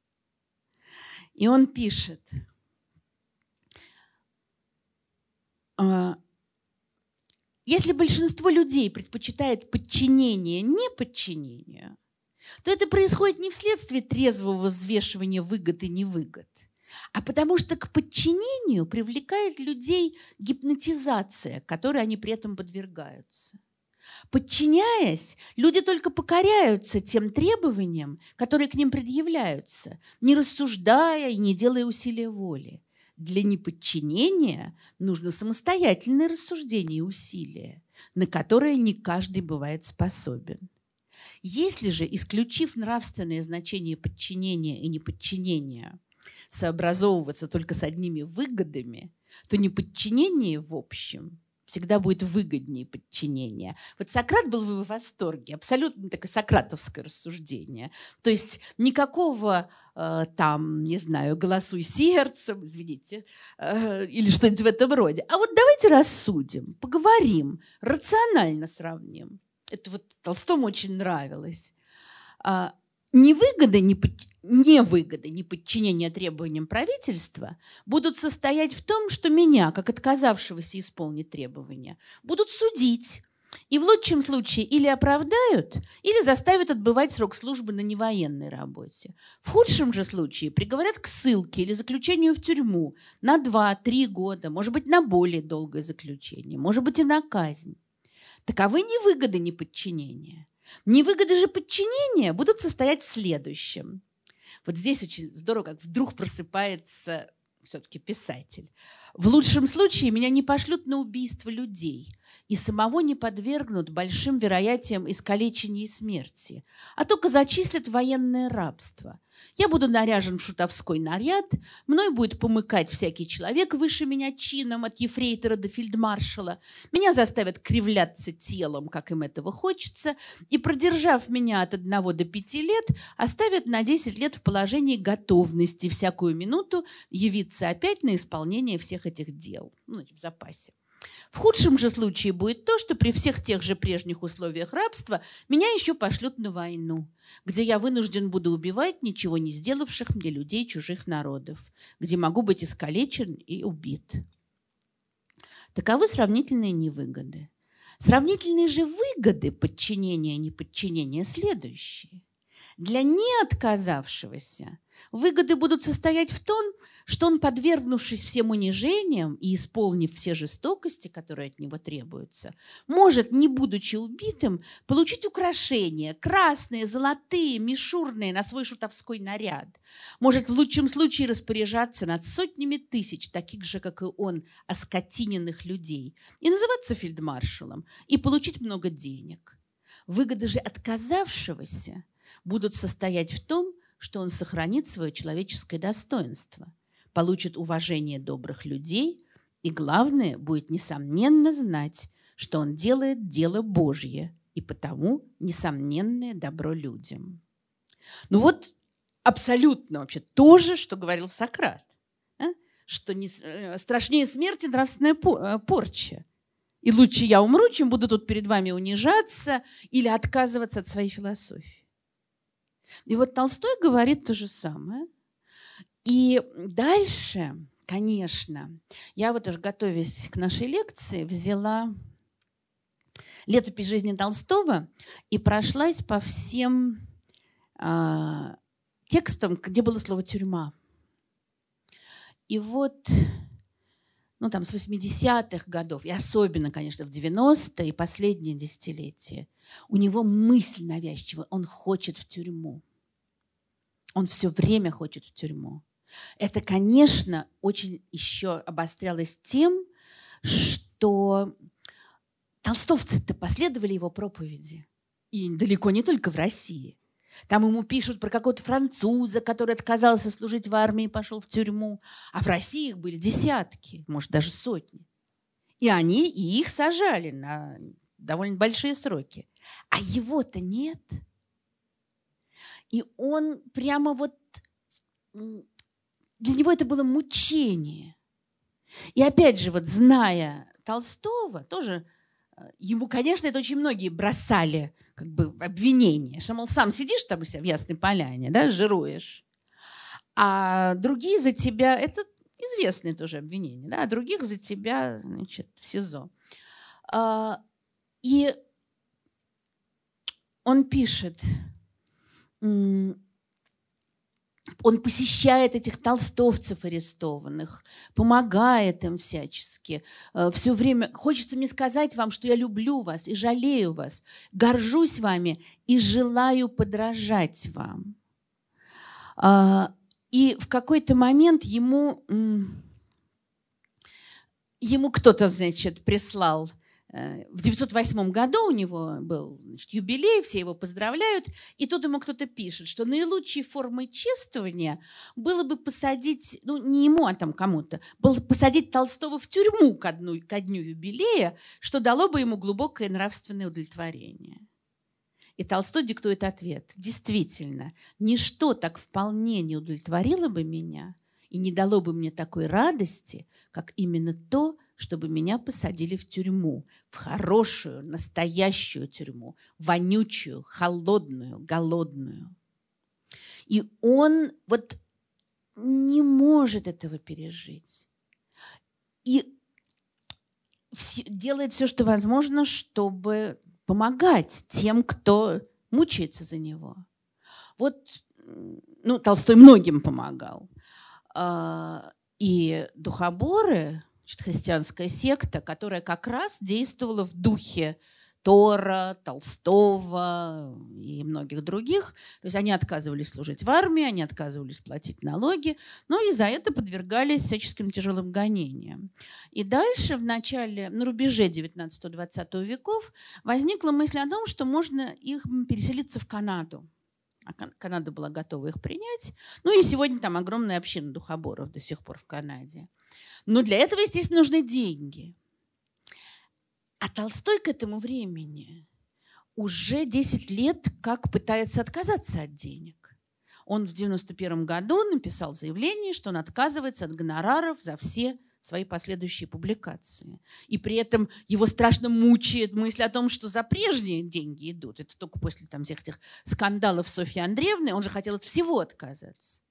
И он пишет – А, если большинство людей предпочитает подчинение не подчинению, то это происходит не вследствие трезвого взвешивания выгод и невыгод, а потому что к подчинению привлекает людей гипнотизация, которой они при этом подвергаются. Подчиняясь, люди только покоряются тем требованиям, которые к ним предъявляются, не рассуждая и не делая усилия воли. Для неподчинения нужно самостоятельное рассуждение и усилие, на которое не каждый бывает способен. Если же, исключив нравственное значение подчинения и неподчинения, сообразовываться только с одними выгодами, то неподчинение в общем всегда будет выгоднее подчинение. Вот Сократ был в восторге, абсолютно такое сократовское рассуждение. То есть никакого э, там, не знаю, голосуй сердцем, извините, э, или что-нибудь в этом роде. А вот давайте рассудим, поговорим, рационально сравним. Это вот Толстому очень нравилось. А, невыгоды, не, невыгоды неподчинения требованиям правительства будут состоять в том, что меня, как отказавшегося исполнить требования, будут судить. И в лучшем случае или оправдают, или заставят отбывать срок службы на невоенной работе. В худшем же случае приговорят к ссылке или заключению в тюрьму на 2-3 года, может быть, на более долгое заключение, может быть, и на казнь. Таковы невыгоды неподчинения. Невыгоды же подчинения будут состоять в следующем. Вот здесь очень здорово, как вдруг просыпается все-таки писатель. В лучшем случае меня не пошлют на убийство людей и самого не подвергнут большим вероятиям искалечения и смерти, а только зачислят военное рабство. Я буду наряжен в шутовской наряд, мной будет помыкать всякий человек выше меня чином, от ефрейтора до фельдмаршала. Меня заставят кривляться телом, как им этого хочется, и, продержав меня от одного до пяти лет, оставят на десять лет в положении готовности всякую минуту явиться опять на исполнение всех этих дел, ну, в запасе. В худшем же случае будет то, что при всех тех же прежних условиях рабства меня еще пошлют на войну, где я вынужден буду убивать ничего не сделавших мне людей чужих народов, где могу быть искалечен и убит. Таковы сравнительные невыгоды. Сравнительные же выгоды подчинения и неподчинения следующие. Для неотказавшегося выгоды будут состоять в том, что он, подвергнувшись всем унижениям и исполнив все жестокости, которые от него требуются, может, не будучи убитым, получить украшения, красные, золотые, мишурные на свой шутовской наряд. Может, в лучшем случае распоряжаться над сотнями тысяч, таких же, как и он, оскотиненных людей, и называться фельдмаршалом, и получить много денег. Выгоды же отказавшегося – будут состоять в том, что он сохранит свое человеческое достоинство, получит уважение добрых людей и, главное, будет несомненно знать, что он делает дело Божье и потому несомненное добро людям. Ну вот абсолютно вообще то же, что говорил Сократ, а? что не, э, страшнее смерти нравственная э, порча. И лучше я умру, чем буду тут перед вами унижаться или отказываться от своей философии. И вот Толстой говорит то же самое. И дальше, конечно, я вот уже готовясь к нашей лекции, взяла летопись жизни Толстого и прошлась по всем э, текстам, где было слово тюрьма. И вот ну, там, с 80-х годов, и особенно, конечно, в 90-е и последние десятилетия, у него мысль навязчивая, он хочет в тюрьму. Он все время хочет в тюрьму. Это, конечно, очень еще обострялось тем, что толстовцы-то последовали его проповеди. И далеко не только в России. Там ему пишут про какого-то француза, который отказался служить в армии и пошел в тюрьму. А в России их были десятки, может, даже сотни. И они и их сажали на довольно большие сроки. А его-то нет. И он прямо вот... Для него это было мучение. И опять же, вот зная Толстого, тоже э, ему, конечно, это очень многие бросали как бы обвинение, что, мол, сам сидишь там у себя в Ясной Поляне, да, жируешь, а другие за тебя, это известные тоже обвинения, да, а других за тебя, значит, в СИЗО. А, и он пишет, он посещает этих толстовцев арестованных, помогает им всячески. Э, Все время хочется мне сказать вам, что я люблю вас и жалею вас, горжусь вами и желаю подражать вам. А, и в какой-то момент ему, ему кто-то, значит, прислал в 908 году у него был значит, юбилей, все его поздравляют, и тут ему кто-то пишет, что наилучшей формой чествования было бы посадить, ну не ему, а там кому-то, было посадить Толстого в тюрьму ко дню, ко дню юбилея, что дало бы ему глубокое нравственное удовлетворение. И Толстой диктует ответ. Действительно, ничто так вполне не удовлетворило бы меня и не дало бы мне такой радости, как именно то, чтобы меня посадили в тюрьму, в хорошую, настоящую тюрьму, вонючую, холодную, голодную. И он вот не может этого пережить. И делает все, что возможно, чтобы помогать тем, кто мучается за него. Вот, ну, Толстой многим помогал. А, и духоборы, христианская секта, которая как раз действовала в духе Тора, Толстого и многих других. То есть они отказывались служить в армии, они отказывались платить налоги, но и за это подвергались всяческим тяжелым гонениям. И дальше, в начале, на рубеже 19-20 веков, возникла мысль о том, что можно их переселиться в Канаду. А Канада была готова их принять. Ну и сегодня там огромная община духоборов до сих пор в Канаде. Но для этого, естественно, нужны деньги. А Толстой к этому времени уже 10 лет как пытается отказаться от денег. Он в 91 году написал заявление, что он отказывается от гонораров за все свои последующие публикации. И при этом его страшно мучает мысль о том, что за прежние деньги идут. Это только после там, всех этих скандалов Софьи Андреевны. Он же хотел от всего отказаться.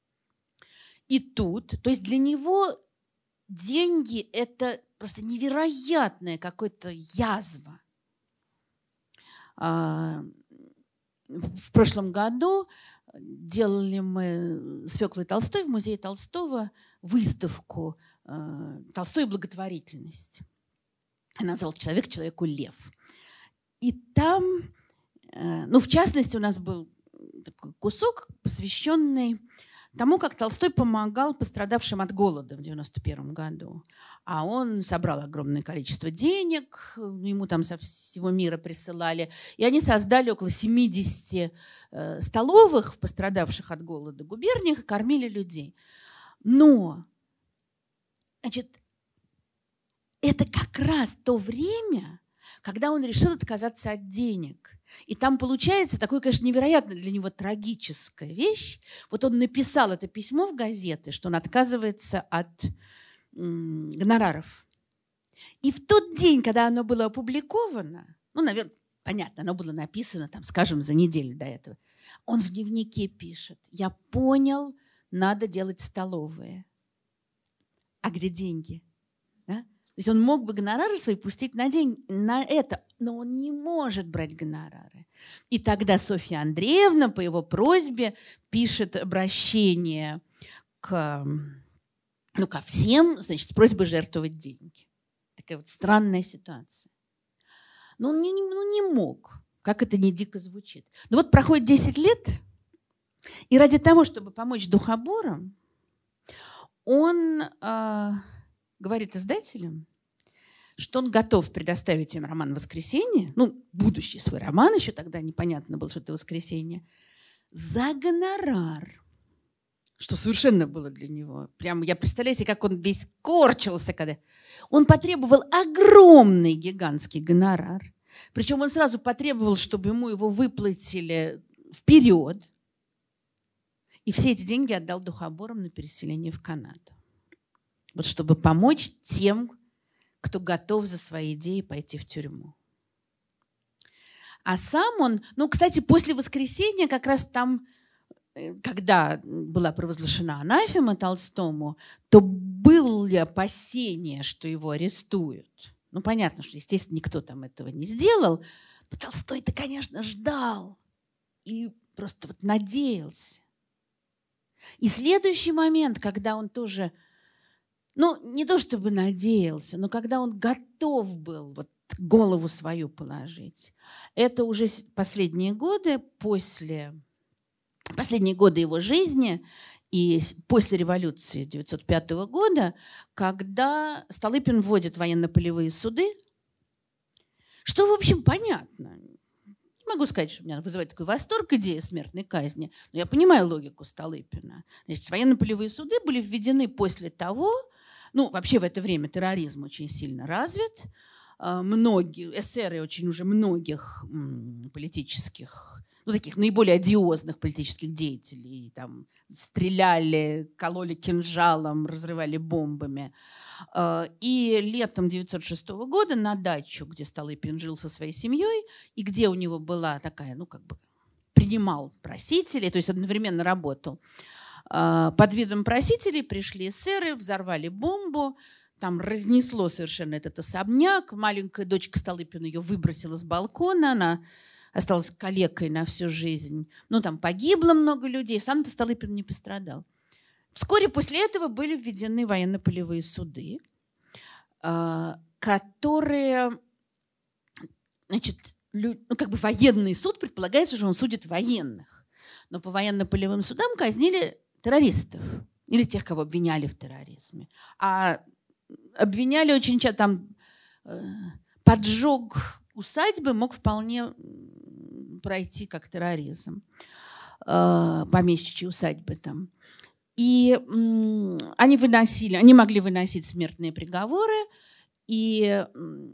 И тут, то есть для него деньги – это просто невероятная какая-то язва. А, в прошлом году делали мы с Феклой Толстой в музее Толстого выставку а, «Толстой и благотворительность». Она назвал «Человек человеку лев». И там, э, ну, в частности, у нас был такой кусок, посвященный тому, как Толстой помогал пострадавшим от голода в 91 году. А он собрал огромное количество денег, ему там со всего мира присылали, и они создали около 70 э, столовых в пострадавших от голода губерниях и кормили людей. Но, значит, это как раз то время, когда он решил отказаться от денег – и там получается такое, конечно, невероятно для него трагическая вещь. Вот он написал это письмо в газеты, что он отказывается от гонораров. И в тот день, когда оно было опубликовано, ну, наверное, понятно, оно было написано, там, скажем, за неделю до этого, он в дневнике пишет, я понял, надо делать столовые. А где деньги? Есть он мог бы гонорары свои пустить на день на это, но он не может брать гонорары. И тогда Софья Андреевна по его просьбе пишет обращение к, ну, ко всем, значит, с просьбой жертвовать деньги. Такая вот странная ситуация. Но он не, ну, не мог, как это не дико звучит. Но вот проходит 10 лет, и ради того, чтобы помочь духоборам, он... Э, говорит издателям, что он готов предоставить им роман «Воскресенье», ну, будущий свой роман, еще тогда непонятно было, что это «Воскресенье», за гонорар, что совершенно было для него. Прям я представляю себе, как он весь корчился, когда... Он потребовал огромный гигантский гонорар. Причем он сразу потребовал, чтобы ему его выплатили вперед. И все эти деньги отдал духоборам на переселение в Канаду вот чтобы помочь тем, кто готов за свои идеи пойти в тюрьму. А сам он, ну, кстати, после воскресения как раз там, э, когда была провозглашена анафема Толстому, то было опасение, что его арестуют? Ну, понятно, что, естественно, никто там этого не сделал. Но Толстой-то, конечно, ждал и просто вот надеялся. И следующий момент, когда он тоже ну, не то чтобы надеялся, но когда он готов был вот голову свою положить. Это уже последние годы, после, последние годы его жизни и после революции 1905 года, когда Столыпин вводит военно-полевые суды, Что, в общем, понятно. Не могу сказать, что меня вызывает такой восторг идея смертной казни, но я понимаю логику Столыпина. Значит, военно-полевые суды были введены после того, ну, вообще в это время терроризм очень сильно развит, а, многие, эсеры очень уже многих политических ну, таких наиболее одиозных политических деятелей. Там стреляли, кололи кинжалом, разрывали бомбами. А, и летом 1906 года на дачу, где Столыпин жил со своей семьей, и где у него была такая, ну, как бы принимал просителей, то есть одновременно работал, под видом просителей пришли эсеры, взорвали бомбу, там разнесло совершенно этот особняк. Маленькая дочка Столыпина ее выбросила с балкона, она осталась калекой на всю жизнь. Ну, там погибло много людей, сам-то Столыпин не пострадал. Вскоре после этого были введены военно-полевые суды, а, которые, значит, ну, как бы военный суд предполагается, что он судит военных. Но по военно-полевым судам казнили террористов или тех, кого обвиняли в терроризме. А обвиняли очень часто там э, поджог усадьбы мог вполне пройти как терроризм. Э, помещичьи усадьбы там. И они выносили, они могли выносить смертные приговоры, и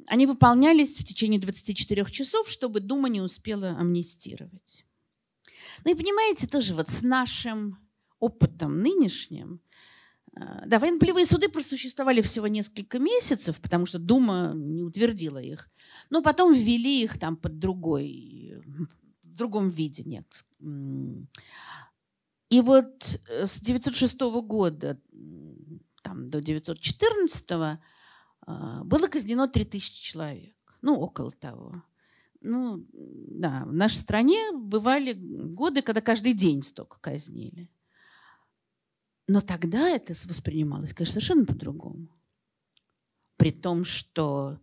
они выполнялись в течение 24 часов, чтобы Дума не успела амнистировать. Ну и понимаете, тоже вот с нашим опытом нынешним, э, да, военно-полевые суды просуществовали всего несколько месяцев, потому что Дума не утвердила их. Но потом ввели их там под другой в другом виде. Нет. И вот э, с 906 года там, до 914 а, было казнено 3000 человек. Ну, около того. Ну, да, в нашей стране бывали годы, когда каждый день столько казнили. Но тогда это воспринималось, конечно, совершенно по-другому. При том, что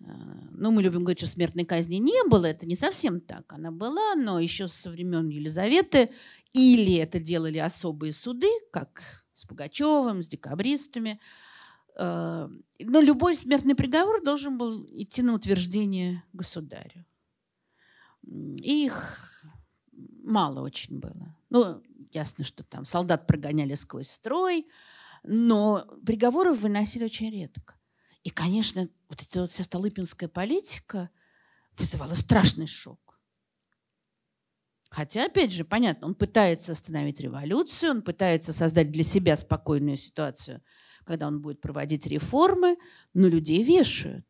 Э, ну, мы любим говорить, что смертной казни не было. Это не совсем так. Она была, но еще со времен Елизаветы. Или это делали особые суды, как с Пугачевым, с декабристами. Э, но любой смертный приговор должен был идти на утверждение государю. Их мало очень было. Ну, ясно, что там солдат прогоняли сквозь строй, но приговоров выносили очень редко. И, конечно, вот эта вот вся столыпинская политика вызывала страшный шок. Хотя, опять же, понятно, он пытается остановить революцию, он пытается создать для себя спокойную ситуацию, когда он будет проводить реформы, но людей вешают.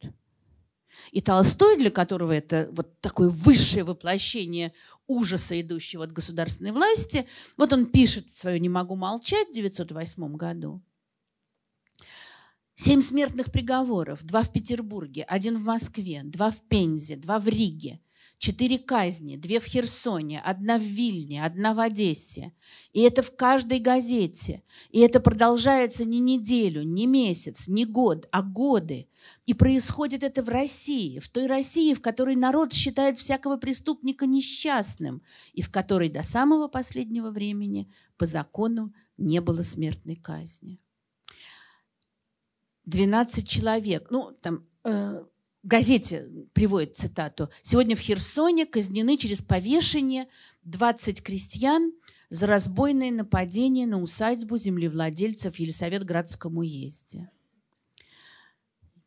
И Толстой, для которого это вот такое высшее воплощение ужаса, идущего от государственной власти, вот он пишет свое «Не могу молчать» в 1908 году – Семь смертных приговоров, два в Петербурге, один в Москве, два в Пензе, два в Риге, четыре казни, две в Херсоне, одна в Вильне, одна в Одессе. И это в каждой газете. И это продолжается не неделю, не месяц, не год, а годы. И происходит это в России, в той России, в которой народ считает всякого преступника несчастным, и в которой до самого последнего времени по закону не было смертной казни. 12 человек. Ну, там э, газете приводит цитату. Сегодня в Херсоне казнены через повешение 20 крестьян за разбойное нападение на усадьбу землевладельцев в Елисаветградском уезде.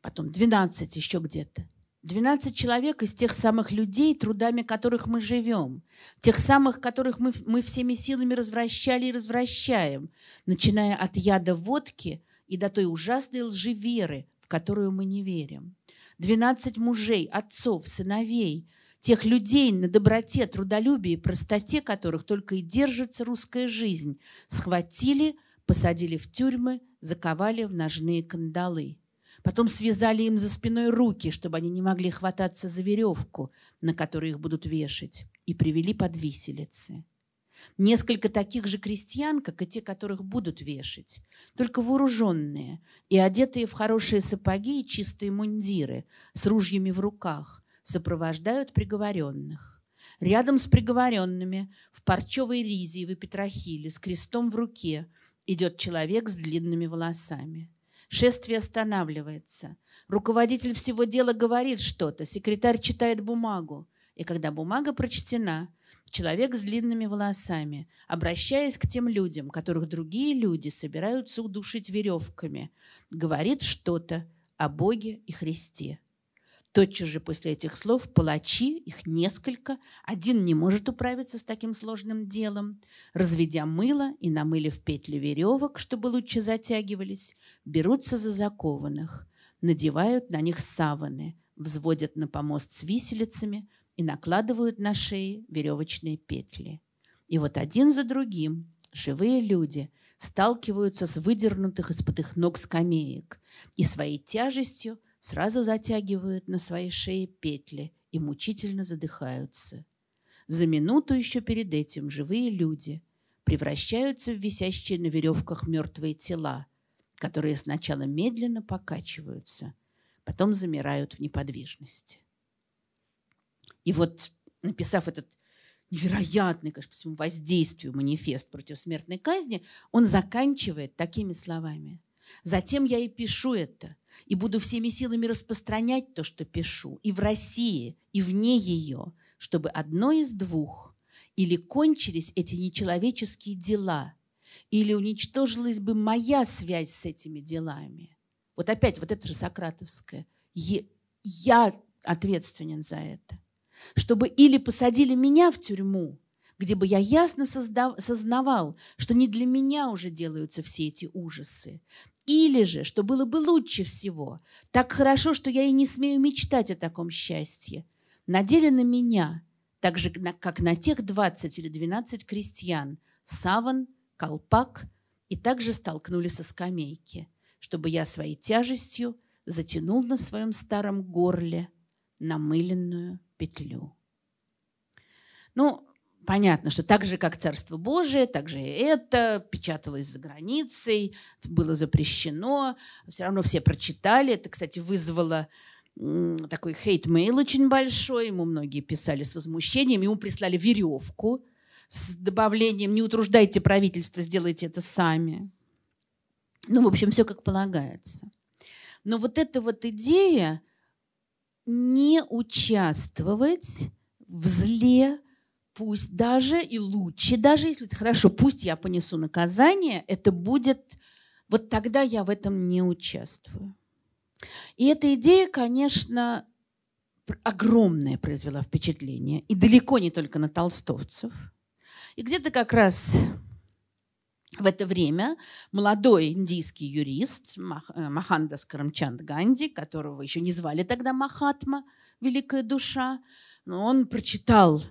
Потом 12 еще где-то. 12 человек из тех самых людей, трудами которых мы живем, тех самых, которых мы, мы всеми силами развращали и развращаем, начиная от яда водки и до той ужасной лжи веры, в которую мы не верим. Двенадцать мужей, отцов, сыновей, тех людей на доброте, трудолюбии простоте которых только и держится русская жизнь, схватили, посадили в тюрьмы, заковали в ножные кандалы. Потом связали им за спиной руки, чтобы они не могли хвататься за веревку, на которой их будут вешать, и привели под виселицы. Несколько таких же крестьян, как и те, которых будут вешать, только вооруженные и одетые в хорошие сапоги и чистые мундиры с ружьями в руках, сопровождают приговоренных. Рядом с приговоренными в парчевой ризе и в петрохиле с крестом в руке идет человек с длинными волосами. Шествие останавливается. Руководитель всего дела говорит что-то, секретарь читает бумагу. И когда бумага прочтена, человек с длинными волосами, обращаясь к тем людям, которых другие люди собираются удушить веревками, говорит что-то о Боге и Христе. Тотчас же после этих слов палачи, их несколько, один не может управиться с таким сложным делом, разведя мыло и намылив петли веревок, чтобы лучше затягивались, берутся за закованных, надевают на них саваны, взводят на помост с виселицами и накладывают на шеи веревочные петли. И вот один за другим живые люди сталкиваются с выдернутых из-под их ног скамеек и своей тяжестью сразу затягивают на своей шее петли и мучительно задыхаются. За минуту еще перед этим живые люди превращаются в висящие на веревках мертвые тела, которые сначала медленно покачиваются, потом замирают в неподвижности. И вот, написав этот невероятный, конечно, по своему воздействию манифест против смертной казни, он заканчивает такими словами. Затем я и пишу это, и буду всеми силами распространять то, что пишу, и в России, и вне ее, чтобы одно из двух или кончились эти нечеловеческие дела, или уничтожилась бы моя связь с этими делами. Вот опять вот это же сократовское. Я ответственен за это. Чтобы или посадили меня в тюрьму, где бы я ясно сознавал, что не для меня уже делаются все эти ужасы, или же, что было бы лучше всего, так хорошо, что я и не смею мечтать о таком счастье, надели на меня, так же, как на тех 20 или 12 крестьян, саван, колпак, и также столкнули со скамейки, чтобы я своей тяжестью затянул на своем старом горле намыленную петлю. Ну, понятно, что так же, как Царство Божие, так же и это печаталось за границей, было запрещено, все равно все прочитали. Это, кстати, вызвало такой hate mail очень большой, ему многие писали с возмущением, ему прислали веревку с добавлением «не утруждайте правительство, сделайте это сами». Ну, в общем, все как полагается. Но вот эта вот идея не участвовать в зле, пусть даже и лучше, даже если хорошо, пусть я понесу наказание, это будет, вот тогда я в этом не участвую. И эта идея, конечно, огромное произвела впечатление, и далеко не только на толстовцев. И где-то как раз в это время молодой индийский юрист э, Махандас Карамчанд Ганди, которого еще не звали тогда Махатма, великая душа, но он прочитал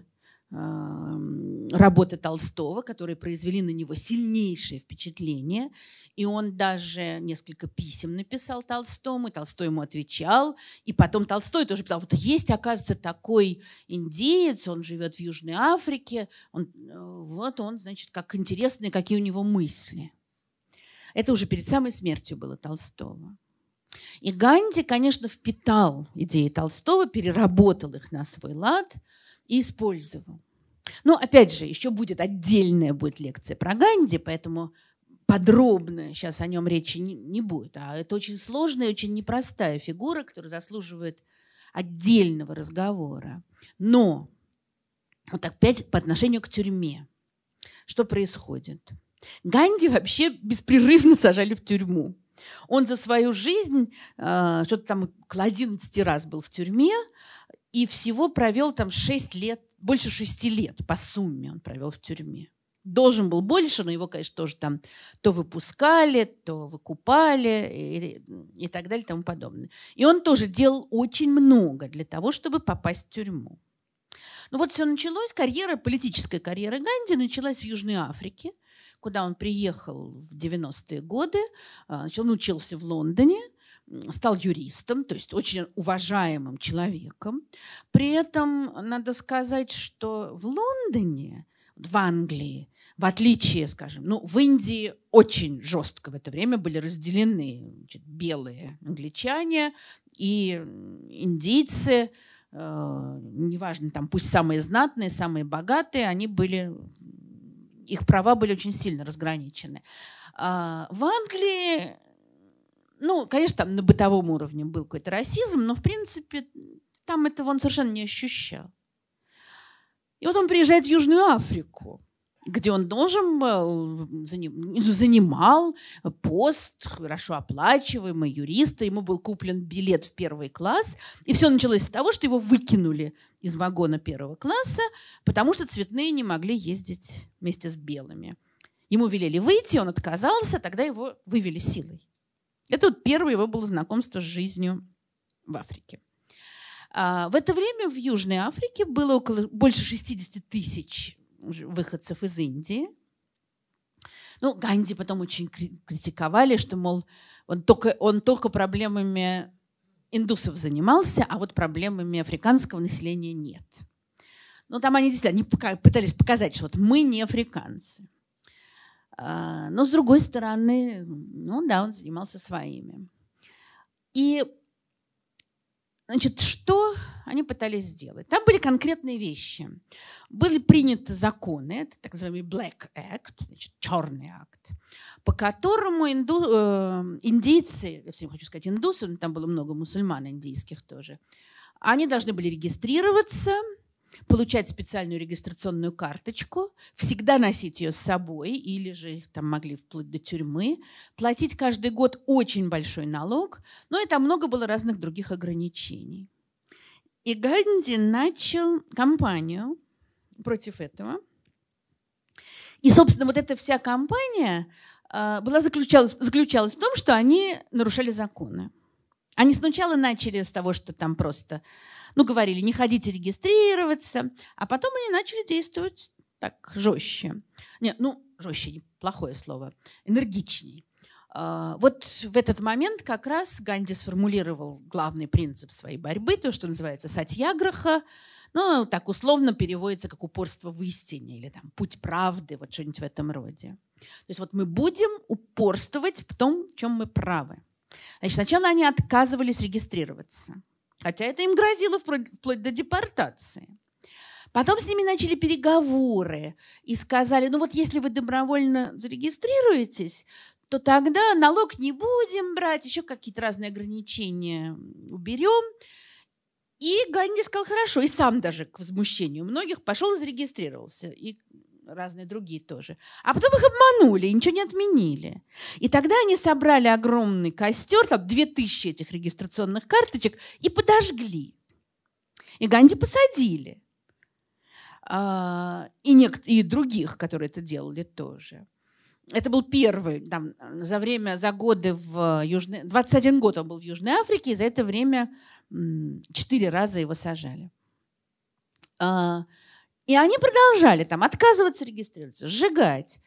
работы Толстого, которые произвели на него сильнейшее впечатление. И он даже несколько писем написал Толстому, и Толстой ему отвечал. И потом Толстой тоже писал, вот есть, оказывается, такой индеец, он живет в Южной Африке, он, э, вот он, значит, как интересные, какие у него мысли. Это уже перед самой смертью было Толстого. И Ганди, конечно, впитал идеи Толстого, переработал их на свой лад – и использовал. Но опять же, еще будет отдельная будет лекция про Ганди, поэтому подробно сейчас о нем речи не, будет. А это очень сложная, очень непростая фигура, которая заслуживает отдельного разговора. Но вот опять по отношению к тюрьме. Что происходит? Ганди вообще беспрерывно сажали в тюрьму. Он за свою жизнь э, что-то там около 11 раз был в тюрьме, и всего провел там 6 лет, больше 6 лет по сумме он провел в тюрьме. Должен был больше, но его, конечно, тоже там то выпускали, то выкупали и, и так далее и тому подобное. И он тоже делал очень много для того, чтобы попасть в тюрьму. Ну вот все началось, карьера, политическая карьера Ганди началась в Южной Африке, куда он приехал в 90-е годы, а, он учился в Лондоне – стал юристом, то есть очень уважаемым человеком. При этом надо сказать, что в Лондоне, в Англии, в отличие, скажем, ну, в Индии очень жестко в это время были разделены значит, белые англичане и индийцы, э, неважно, там пусть самые знатные, самые богатые, они были, их права были очень сильно разграничены. А в Англии ну, конечно, там на бытовом уровне был какой-то расизм, но, в принципе, там этого он совершенно не ощущал. И вот он приезжает в Южную Африку, где он должен был, занимал пост, хорошо оплачиваемый, юриста. Ему был куплен билет в первый класс. И все началось с того, что его выкинули из вагона первого класса, потому что цветные не могли ездить вместе с белыми. Ему велели выйти, он отказался, тогда его вывели силой. Это вот первое его было знакомство с жизнью в Африке. А, в это время в Южной Африке было около больше 60 тысяч выходцев из Индии. Ну, Ганди потом очень критиковали, что, мол, он только, он только проблемами индусов занимался, а вот проблемами африканского населения нет. Ну, там они действительно они пытались показать, что вот мы не африканцы. А, но, с другой стороны, ну да, он занимался своими. И, значит, что они пытались сделать? Там были конкретные вещи. Были приняты законы, это так называемый Black Act, значит, черный акт, по которому инду, э, индейцы, я все хочу сказать индусы, но там было много мусульман индийских тоже, они должны были регистрироваться – получать специальную регистрационную карточку, всегда носить ее с собой, или же их там могли вплоть до тюрьмы, платить каждый год очень большой налог, но там много было разных других ограничений. И Ганди начал кампанию против этого. И, собственно, вот эта вся кампания э, была заключалась, заключалась в том, что они нарушали законы. Они сначала начали с того, что там просто ну, говорили, не ходите регистрироваться, а потом они начали действовать так жестче. Нет, ну, жестче, плохое слово, энергичней. А, вот в этот момент как раз Ганди сформулировал главный принцип своей борьбы, то, что называется сатьяграха, ну, так условно переводится как упорство в истине или там путь правды, вот что-нибудь в этом роде. То есть вот мы будем упорствовать в том, в чем мы правы. Значит, сначала они отказывались регистрироваться. Хотя это им грозило вплоть до депортации. Потом с ними начали переговоры и сказали, ну вот если вы добровольно зарегистрируетесь, то тогда налог не будем брать, еще какие-то разные ограничения уберем. И Ганди сказал, хорошо, и сам даже к возмущению многих пошел и зарегистрировался. И разные другие тоже. А потом их обманули ничего не отменили. И тогда они собрали огромный костер, там 2000 этих регистрационных карточек, и подожгли. И Ганди посадили. А, и, нек- и других, которые это делали тоже. Это был первый, там, за время, за годы в Южной... 21 год он был в Южной Африке, и за это время четыре раза его сажали. А, и они продолжали там отказываться регистрироваться, сжигать.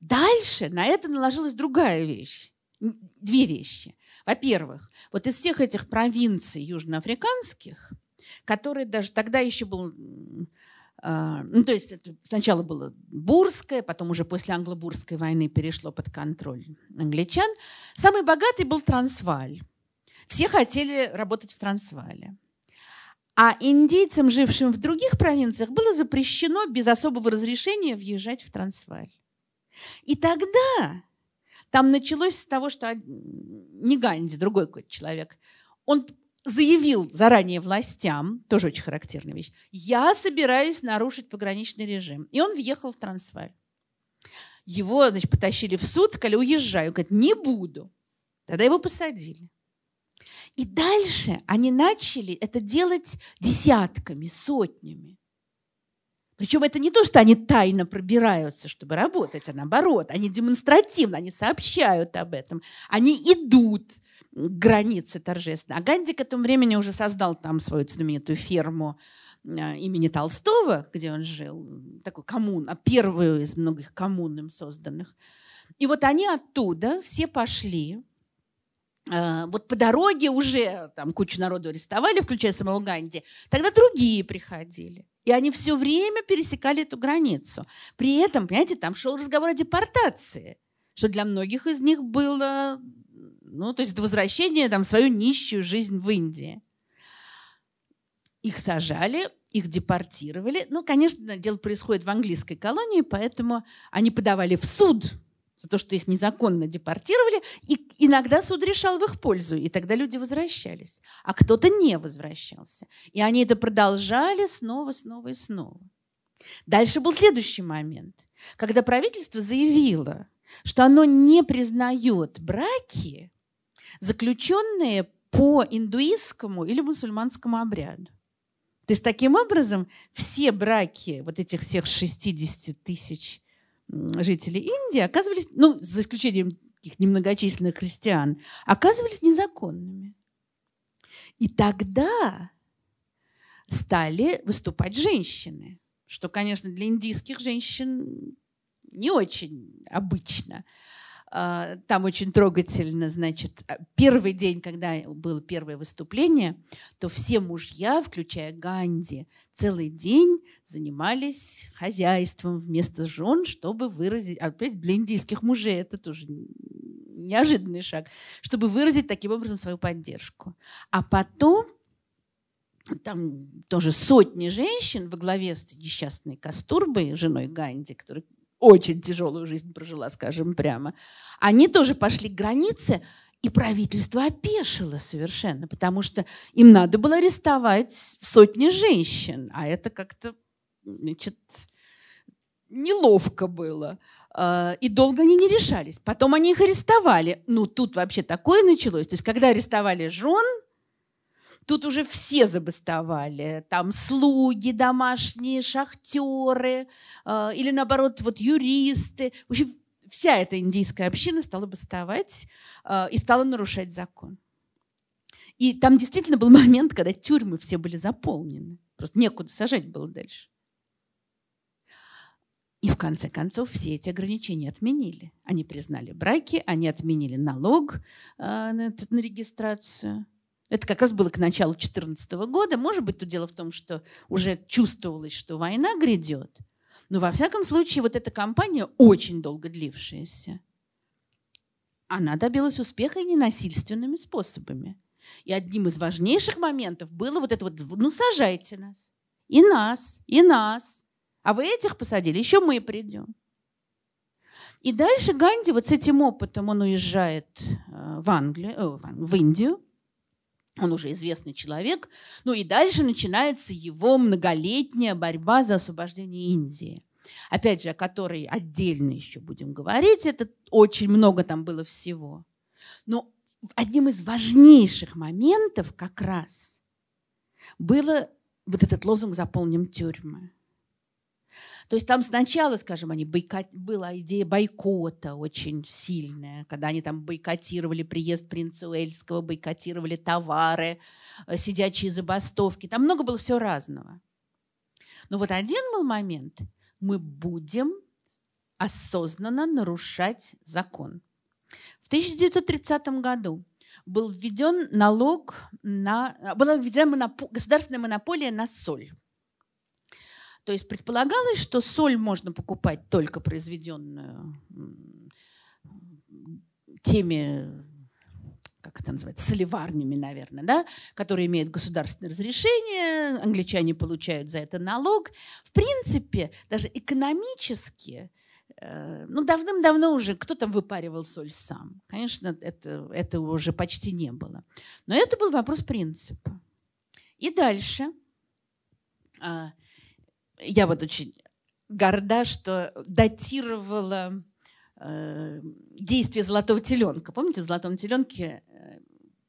Дальше на это наложилась другая вещь. Две вещи. Во-первых, вот из всех этих провинций южноафриканских, которые даже тогда еще был Uh, ну, то есть это сначала было Бурское, потом уже после англо-бурской войны перешло под контроль англичан. Самый богатый был Трансваль. Все хотели работать в Трансвале. А индейцам, жившим в других провинциях, было запрещено без особого разрешения въезжать в Трансваль. И тогда там началось с того, что не Ганди, другой какой-то человек, он заявил заранее властям, тоже очень характерная вещь, я собираюсь нарушить пограничный режим. И он въехал в Трансваль. Его, значит, потащили в суд, сказали, уезжаю. Он говорит, не буду. Тогда его посадили. И дальше они начали это делать десятками, сотнями. Причем это не то, что они тайно пробираются, чтобы работать, а наоборот, они демонстративно, они сообщают об этом, они идут к границе торжественно. А Ганди к этому времени уже создал там свою знаменитую ферму а, имени Толстого, где он жил, такой коммун, а первую из многих коммун им созданных. И вот они оттуда все пошли Э, вот по дороге уже там кучу народу арестовали, включая самого Ганди, тогда другие приходили. И они все время пересекали эту границу. При этом, понимаете, там шел разговор о депортации, что для многих из них было, ну, то есть это возвращение там, свою нищую жизнь в Индии. Их сажали, их депортировали. Ну, конечно, дело происходит в английской колонии, поэтому они подавали в суд за то, что их незаконно депортировали, и иногда суд решал в их пользу, и тогда люди возвращались. А кто-то не возвращался. И они это продолжали снова, снова и снова. Дальше был следующий момент, когда правительство заявило, что оно не признает браки, заключенные по индуистскому или мусульманскому обряду. То есть таким образом все браки вот этих всех 60 тысяч жителей Индии оказывались, ну, за исключением таких немногочисленных христиан, оказывались незаконными. И тогда стали выступать женщины, что, конечно, для индийских женщин не очень обычно. А, там очень трогательно, значит, а, первый день, когда было первое выступление, то все мужья, включая Ганди, целый день занимались хозяйством вместо жен, чтобы выразить, опять для индийских мужей это тоже неожиданный шаг, чтобы выразить таким образом свою поддержку. А потом там тоже сотни женщин во главе с несчастной Кастурбой, женой Ганди, которая очень тяжелую жизнь прожила, скажем прямо, они тоже пошли к границе, и правительство опешило совершенно, потому что им надо было арестовать сотни женщин, а это как-то значит, неловко было. А, и долго они не решались. Потом они их арестовали. Ну, тут вообще такое началось. То есть, когда арестовали жен, Тут уже все забастовали. Там слуги домашние, шахтеры э, или, наоборот, вот юристы. В общем, вся эта индийская община стала бастовать э, и стала нарушать закон. И там действительно был момент, когда тюрьмы все были заполнены. Просто некуда сажать было дальше. И в конце концов все эти ограничения отменили. Они признали браки, они отменили налог э, на, на регистрацию. Это как раз было к началу 2014 года. Может быть, то дело в том, что уже чувствовалось, что война грядет. Но во всяком случае, вот эта кампания, очень долго длившаяся, она добилась успеха и ненасильственными способами. И одним из важнейших моментов было вот это вот, ну, сажайте нас. И нас, и нас. А вы этих посадили, еще мы придем. И дальше Ганди вот с этим опытом, он уезжает э, в Англию, э, в Индию, он уже известный человек. Ну и дальше начинается его многолетняя борьба за освобождение Индии. Опять же, о которой отдельно еще будем говорить. Это очень много там было всего. Но одним из важнейших моментов как раз было вот этот лозунг «Заполним тюрьмы». То есть там сначала, скажем, они бойкот... была идея бойкота очень сильная, когда они там бойкотировали приезд принца Уэльского, бойкотировали товары, э, сидячие забастовки. Там много было всего разного. Но вот один был момент. Мы будем осознанно нарушать закон. В 1930 году был введен налог на... Была введена моноп... государственная монополия на соль. То есть предполагалось, что соль можно покупать только произведенную теми как это называется, соливарнями, наверное, да, которые имеют государственное разрешение, англичане получают за это налог. В принципе, даже экономически, э, ну, давным-давно уже кто там выпаривал соль сам. Конечно, это, это уже почти не было. Но это был вопрос принципа. И дальше а, я вот очень горда, что датировала э, действие золотого теленка. Помните, в золотом теленке э,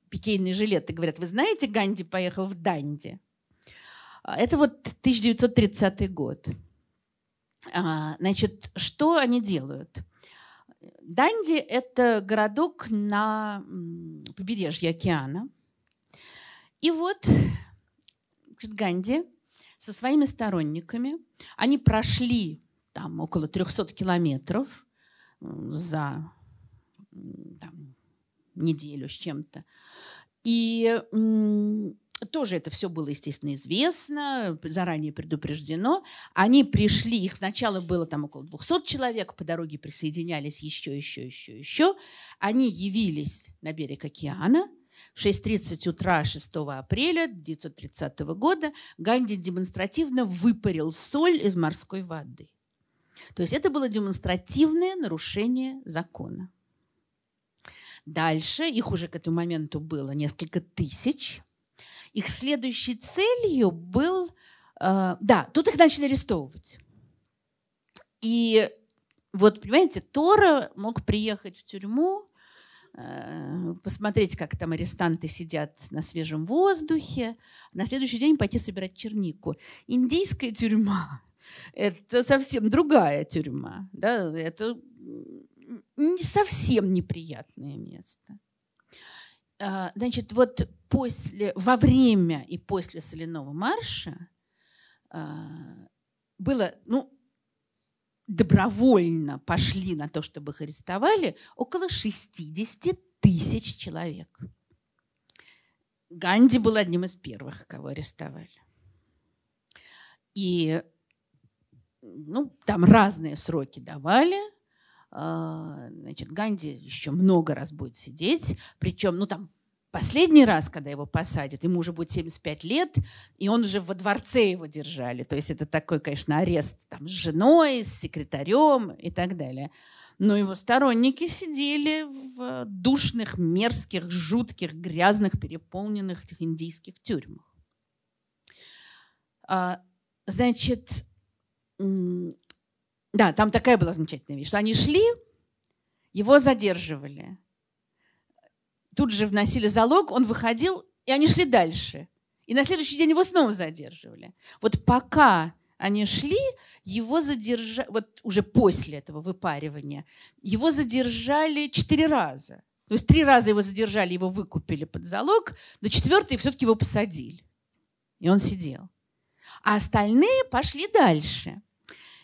пикейные жилеты говорят, вы знаете, Ганди поехал в Данди. А, это вот 1930 год. А, значит, что они делают? Данди – это городок на побережье океана. И вот Ганди со своими сторонниками. Они прошли там около 300 километров за там, неделю с чем-то. И тоже это все было, естественно, известно, заранее предупреждено. Они пришли, их сначала было там около 200 человек, по дороге присоединялись еще, еще, еще, еще. Они явились на берег океана – в 6.30 утра 6 апреля 1930 года Ганди демонстративно выпарил соль из морской воды. То есть это было демонстративное нарушение закона. Дальше, их уже к этому моменту было несколько тысяч. Их следующей целью был... Э, да, тут их начали арестовывать. И вот, понимаете, Тора мог приехать в тюрьму, посмотреть, как там арестанты сидят на свежем воздухе, на следующий день пойти собирать чернику. Индийская тюрьма – это совсем другая тюрьма. Да? Это не совсем неприятное место. А, значит, вот после, во время и после соляного марша а, было, ну, добровольно пошли на то, чтобы их арестовали, около 60 тысяч человек. Ганди был одним из первых, кого арестовали. И ну, там разные сроки давали. А, значит, Ганди еще много раз будет сидеть. Причем, ну, там Последний раз, когда его посадят, ему уже будет 75 лет, и он уже во дворце его держали. То есть это такой, конечно, арест там, с женой, с секретарем и так далее. Но его сторонники сидели в душных, мерзких, жутких, грязных, переполненных этих индийских тюрьмах. А, значит, да, там такая была замечательная вещь, что они шли, его задерживали – тут же вносили залог, он выходил, и они шли дальше. И на следующий день его снова задерживали. Вот пока они шли, его задержали, вот уже после этого выпаривания, его задержали четыре раза. То есть три раза его задержали, его выкупили под залог, на четвертый все-таки его посадили. И он сидел. А остальные пошли дальше.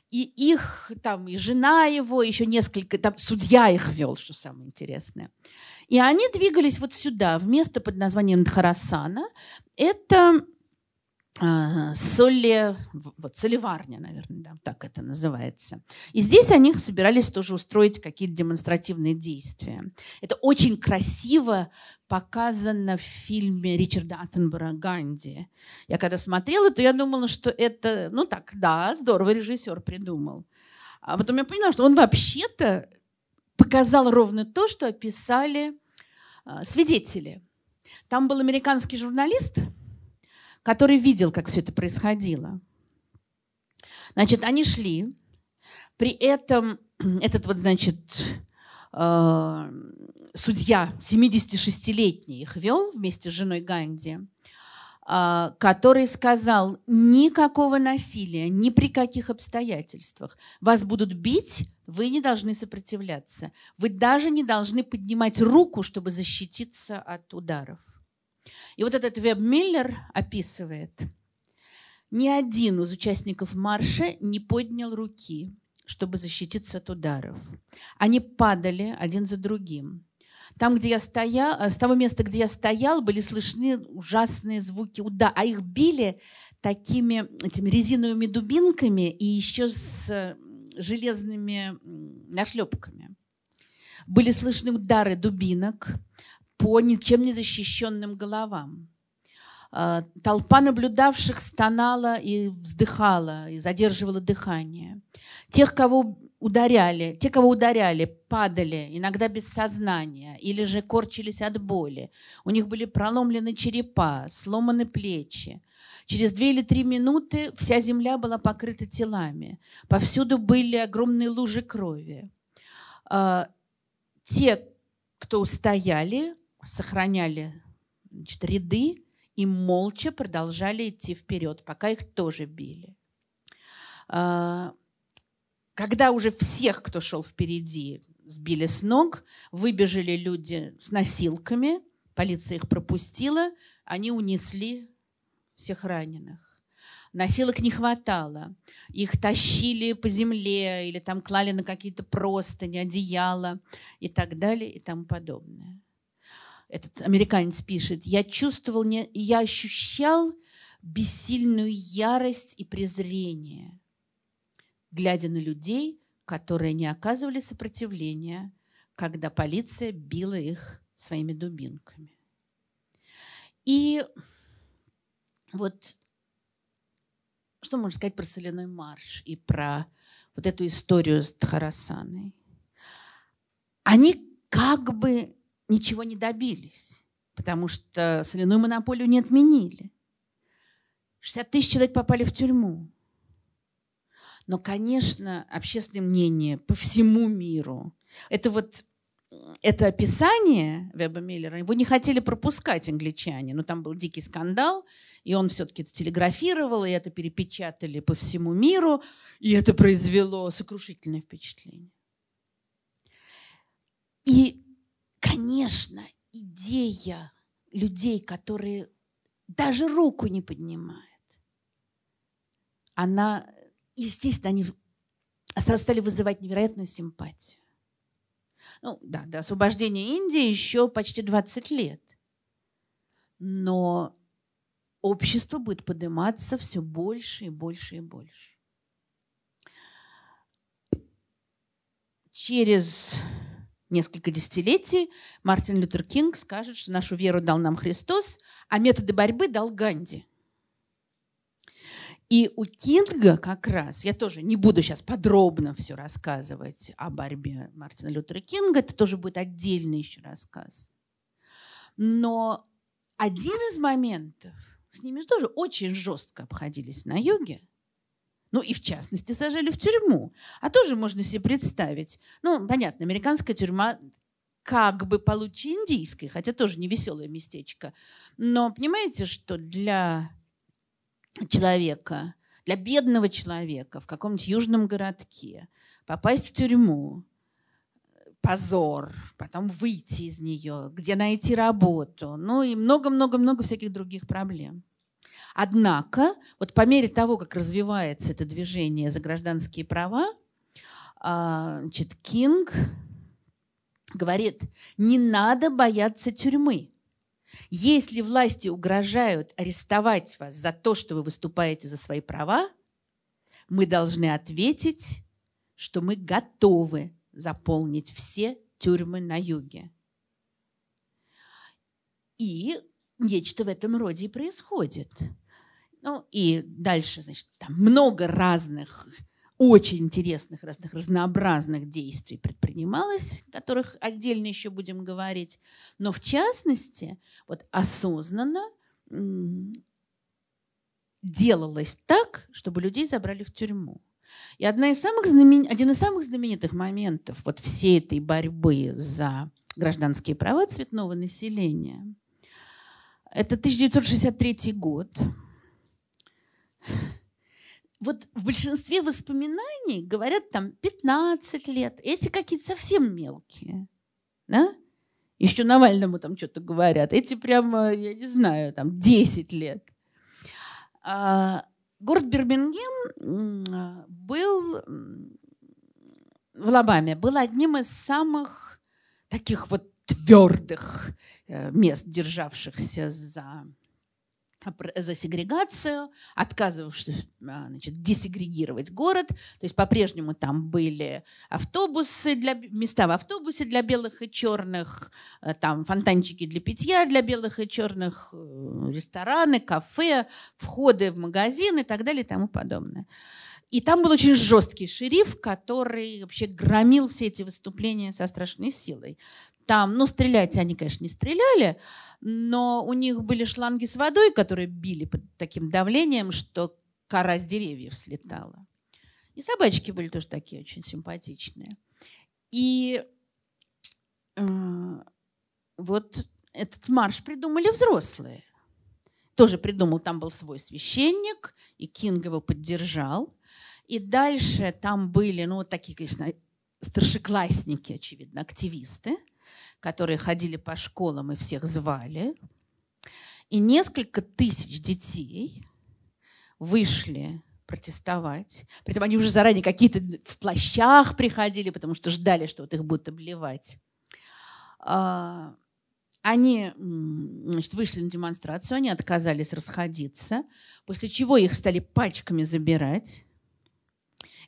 И их там, и жена его, еще несколько, там судья их вел, что самое интересное. И они двигались вот сюда, в место под названием Дхарасана. Это э, соли, вот соливарня, наверное, да, так это называется. И здесь они собирались тоже устроить какие-то демонстративные действия. Это очень красиво показано в фильме Ричарда Аттенбора «Ганди». Я когда смотрела, то я думала, что это, ну так, да, здорово режиссер придумал. А потом я поняла, что он вообще-то показал ровно то, что описали а, свидетели. Там был американский журналист, который видел, как все это происходило. Значит, они шли. При этом этот вот, значит, а, судья 76-летний их вел вместе с женой Ганди – который сказал, никакого насилия, ни при каких обстоятельствах. Вас будут бить, вы не должны сопротивляться. Вы даже не должны поднимать руку, чтобы защититься от ударов. И вот этот Веб Миллер описывает, ни один из участников марша не поднял руки, чтобы защититься от ударов. Они падали один за другим. Там, где я стоял, э, с того места, где я стоял, были слышны ужасные звуки удара, а их били такими этими резиновыми дубинками и еще с железными нашлепками. Были слышны удары дубинок по ничем не защищенным головам. Э, толпа наблюдавших стонала и вздыхала, и задерживала дыхание. Тех, кого ударяли, те, кого ударяли, падали, иногда без сознания, или же корчились от боли. У них были проломлены черепа, сломаны плечи. Через две или три минуты вся земля была покрыта телами. Повсюду были огромные лужи крови. А, те, кто устояли, сохраняли значит, ряды и молча продолжали идти вперед, пока их тоже били. Когда уже всех, кто шел впереди, сбили с ног, выбежали люди с носилками, полиция их пропустила, они унесли всех раненых. Носилок не хватало. Их тащили по земле или там клали на какие-то простыни, одеяла и так далее и тому подобное. Этот американец пишет, я чувствовал, я ощущал бессильную ярость и презрение – глядя на людей, которые не оказывали сопротивления, когда полиция била их своими дубинками. И вот что можно сказать про соляной марш и про вот эту историю с Тхарасаной, они как бы ничего не добились, потому что соляную монополию не отменили. 60 тысяч человек попали в тюрьму. Но, конечно, общественное мнение по всему миру. Это вот это описание Веба Миллера, его не хотели пропускать англичане, но там был дикий скандал, и он все-таки это телеграфировал, и это перепечатали по всему миру, и это произвело сокрушительное впечатление. И, конечно, идея людей, которые даже руку не поднимают, она, естественно, они стали вызывать невероятную симпатию. Ну, да, до освобождения Индии еще почти 20 лет. Но общество будет подниматься все больше и больше и больше. Через несколько десятилетий Мартин Лютер Кинг скажет, что нашу веру дал нам Христос, а методы борьбы дал Ганди. И у Кинга как раз, я тоже не буду сейчас подробно все рассказывать о борьбе Мартина Лютера Кинга, это тоже будет отдельный еще рассказ. Но один из моментов, с ними тоже очень жестко обходились на юге, ну и в частности сажали в тюрьму. А тоже можно себе представить. Ну, понятно, американская тюрьма как бы получше индийской, хотя тоже не веселое местечко. Но понимаете, что для человека, для бедного человека в каком-нибудь южном городке попасть в тюрьму, позор, потом выйти из нее, где найти работу, ну и много-много-много всяких других проблем. Однако, вот по мере того, как развивается это движение за гражданские права, а, значит, Кинг говорит, не надо бояться тюрьмы. Если власти угрожают арестовать вас за то, что вы выступаете за свои права, мы должны ответить, что мы готовы заполнить все тюрьмы на юге. И нечто в этом роде и происходит. Ну и дальше, значит, там много разных очень интересных, разных разнообразных действий предпринималось, о которых отдельно еще будем говорить. Но в частности, вот осознанно делалось так, чтобы людей забрали в тюрьму. И одна из самых знамен... один из самых знаменитых моментов вот всей этой борьбы за гражданские права цветного населения – это 1963 год – вот в большинстве воспоминаний говорят там 15 лет. Эти какие-то совсем мелкие. Да? Еще Навальному там что-то говорят. Эти прямо, я не знаю, там 10 лет. А, город Бирмингем был в Алабаме, был одним из самых таких вот твердых э, мест, державшихся за за сегрегацию, отказывавшись а, значит, десегрегировать город. То есть по-прежнему там были автобусы для, места в автобусе для белых и черных, э, там фонтанчики для питья для белых и черных, э, рестораны, кафе, входы в магазины и так далее и тому подобное. И там был очень жесткий шериф, который вообще громил все эти выступления со страшной силой. Там, ну, стрелять они, конечно, не стреляли, но у них были шланги с водой, которые били под таким давлением, что кора с деревьев слетала. И собачки были тоже такие очень симпатичные. И э, вот этот марш придумали взрослые. Тоже придумал, там был свой священник, и Кинг его поддержал. И дальше там были, ну, такие, конечно, старшеклассники, очевидно, активисты – которые ходили по школам и всех звали. И несколько тысяч детей вышли протестовать. Притом они уже заранее какие-то в плащах приходили, потому что ждали, что вот их будут обливать. А, они значит, вышли на демонстрацию, они отказались расходиться, после чего их стали пачками забирать.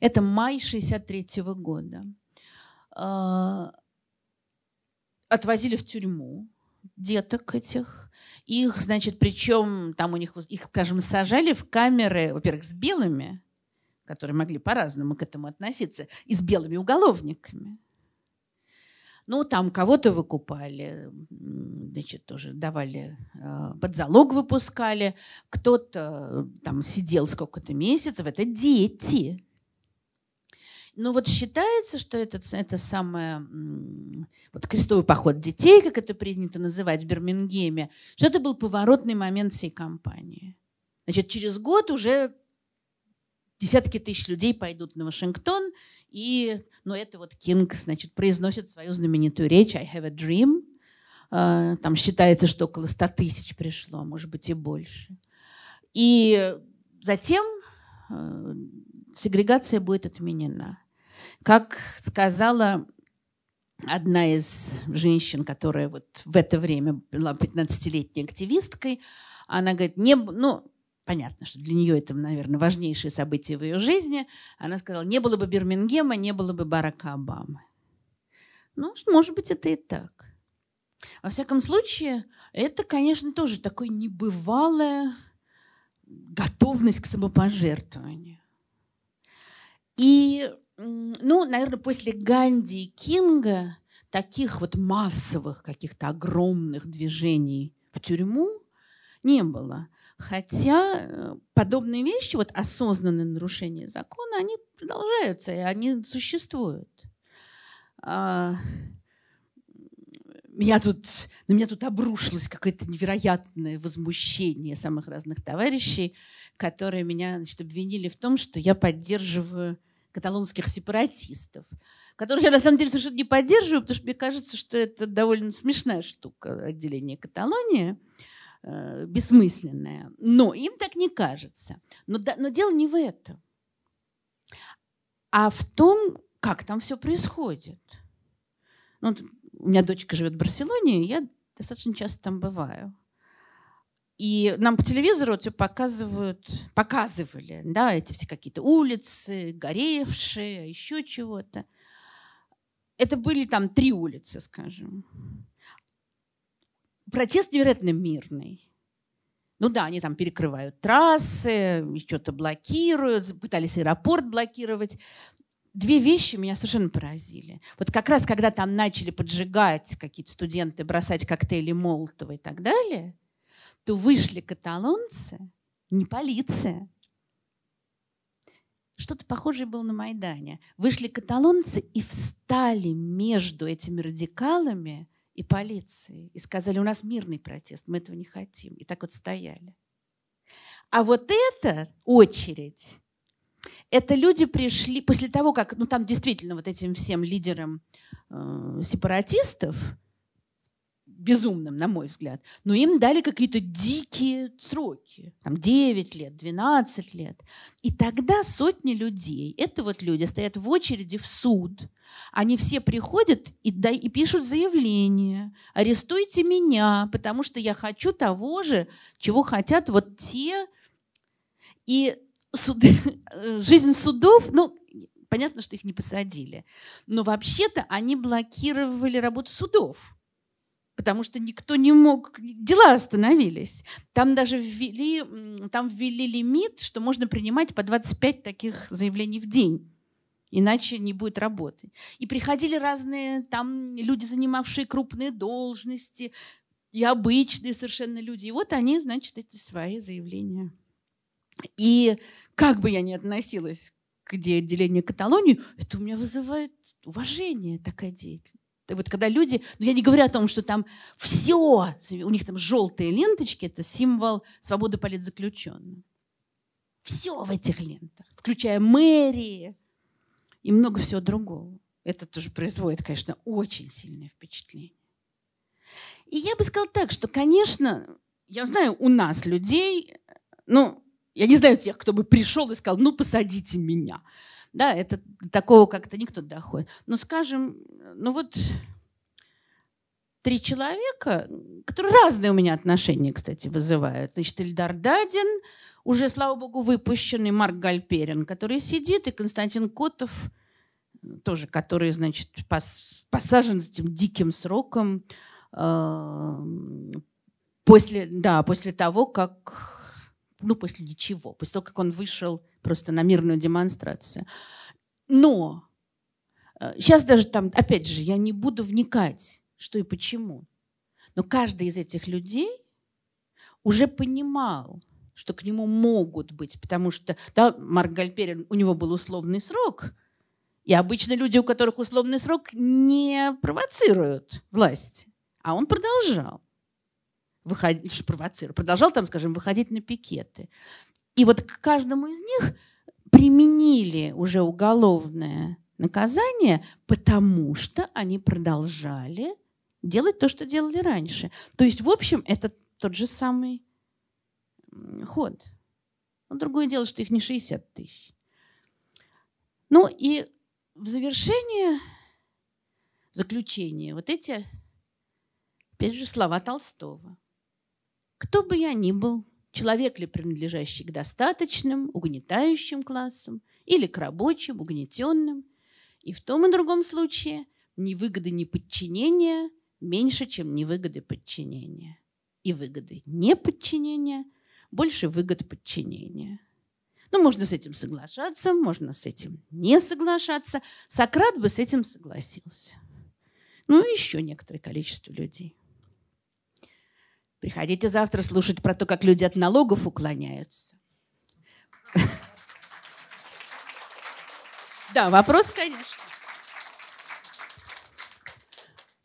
Это май 63 -го года. Отвозили в тюрьму деток этих. Их, значит, причем там у них, их, скажем, сажали в камеры, во-первых, с белыми, которые могли по-разному к этому относиться, и с белыми уголовниками. Ну, там кого-то выкупали, значит, тоже давали, э, под залог выпускали, кто-то там сидел сколько-то месяцев. Это дети. Но вот считается, что это, это самое, вот крестовый поход детей, как это принято называть в Бирмингеме, что это был поворотный момент всей кампании. Значит, через год уже десятки тысяч людей пойдут на Вашингтон, и, ну, это вот Кинг, значит, произносит свою знаменитую речь «I have a dream». А, там считается, что около ста тысяч пришло, может быть, и больше. И затем а, сегрегация будет отменена. Как сказала одна из женщин, которая вот в это время была 15-летней активисткой, она говорит, не, ну, понятно, что для нее это, наверное, важнейшее событие в ее жизни. Она сказала, не было бы Бирмингема, не было бы Барака Обамы. Ну, может быть, это и так. Во всяком случае, это, конечно, тоже такой небывалая готовность к самопожертвованию. И, ну, наверное, после Ганди и Кинга таких вот массовых каких-то огромных движений в тюрьму не было. Хотя э, подобные вещи, вот осознанное нарушение закона, они продолжаются, и они существуют. А, меня тут, на меня тут обрушилось какое-то невероятное возмущение самых разных товарищей, которые меня значит, обвинили в том, что я поддерживаю каталонских сепаратистов, которых я на самом деле совершенно не поддерживаю, потому что мне кажется, что это довольно смешная штука отделение Каталонии. Э, бессмысленное. Но им так не кажется. Но, да, но дело не в этом, а в том, как там все происходит. Ну, у меня дочка живет в Барселоне, и я достаточно часто там бываю. И нам по телевизору все показывают, показывали, да, эти все какие-то улицы, горевшие, еще чего-то. Это были там три улицы, скажем протест невероятно мирный. Ну да, они там перекрывают трассы, что-то блокируют, пытались аэропорт блокировать. Две вещи меня совершенно поразили. Вот как раз, когда там начали поджигать какие-то студенты, бросать коктейли Молотова и так далее, то вышли каталонцы, не полиция. Что-то похожее было на Майдане. Вышли каталонцы и встали между этими радикалами – и полиции. И сказали, у нас мирный протест, мы этого не хотим. И так вот стояли. А вот эта очередь, это люди пришли после того, как, ну там действительно вот этим всем лидерам э, сепаратистов, безумным, на мой взгляд. Но им дали какие-то дикие сроки. Там 9 лет, 12 лет. И тогда сотни людей, это вот люди, стоят в очереди в суд. Они все приходят и, дай, и пишут заявление. Арестуйте меня, потому что я хочу того же, чего хотят вот те. И суды, жизнь судов, ну, понятно, что их не посадили. Но вообще-то они блокировали работу судов потому что никто не мог, дела остановились. Там даже ввели, там ввели лимит, что можно принимать по 25 таких заявлений в день. Иначе не будет работы. И приходили разные там люди, занимавшие крупные должности, и обычные совершенно люди. И вот они, значит, эти свои заявления. И как бы я ни относилась к отделению Каталонии, это у меня вызывает уважение такая деятельность вот когда люди, ну я не говорю о том, что там все, у них там желтые ленточки, это символ свободы политзаключенных. Все в этих лентах, включая мэрии и много всего другого. Это тоже производит, конечно, очень сильное впечатление. И я бы сказала так, что, конечно, я знаю у нас людей, ну, я не знаю тех, кто бы пришел и сказал, ну, посадите меня. Да, это такого как-то никто доходит. Но скажем, ну вот три человека, которые разные у меня отношения, кстати, вызывают. Значит, Ильдар Дадин, уже, слава богу, выпущенный, Марк Гальперин, который сидит, и Константин Котов, тоже, который, значит, пос, посажен с этим диким сроком э, после, да, после того, как ну, после ничего, после того, как он вышел просто на мирную демонстрацию. Но сейчас э, даже там, опять же, я не буду вникать, что и почему. Но каждый из этих людей уже понимал, что к нему могут быть, потому что да, Марк Гальперин, у него был условный срок, и обычно люди, у которых условный срок, не провоцируют власть, а он продолжал выходить, провоцировать, продолжал там, скажем, выходить на пикеты. И вот к каждому из них применили уже уголовное наказание, потому что они продолжали делать то, что делали раньше. То есть, в общем, это тот же самый ход. Но другое дело, что их не 60 тысяч. Ну и в завершение, в заключение, вот эти, опять же, слова Толстого. Кто бы я ни был, человек ли принадлежащий к достаточным, угнетающим классам или к рабочим, угнетенным, и в том и другом случае ни выгоды неподчинения меньше, чем невыгоды подчинения. И выгоды неподчинения больше выгод подчинения. Ну, можно с этим соглашаться, можно с этим не соглашаться. Сократ бы с этим согласился. Ну, еще некоторое количество людей. Приходите завтра слушать про то, как люди от налогов уклоняются. Да, вопрос, конечно.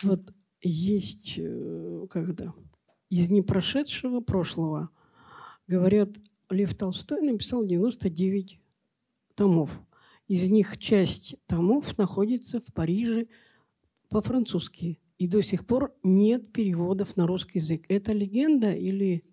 Вот есть, э, когда из непрошедшего прошлого говорят, Лев Толстой написал 99 томов. Из них часть томов находится в Париже по-французски. И до сих пор нет переводов на русский язык. Это легенда или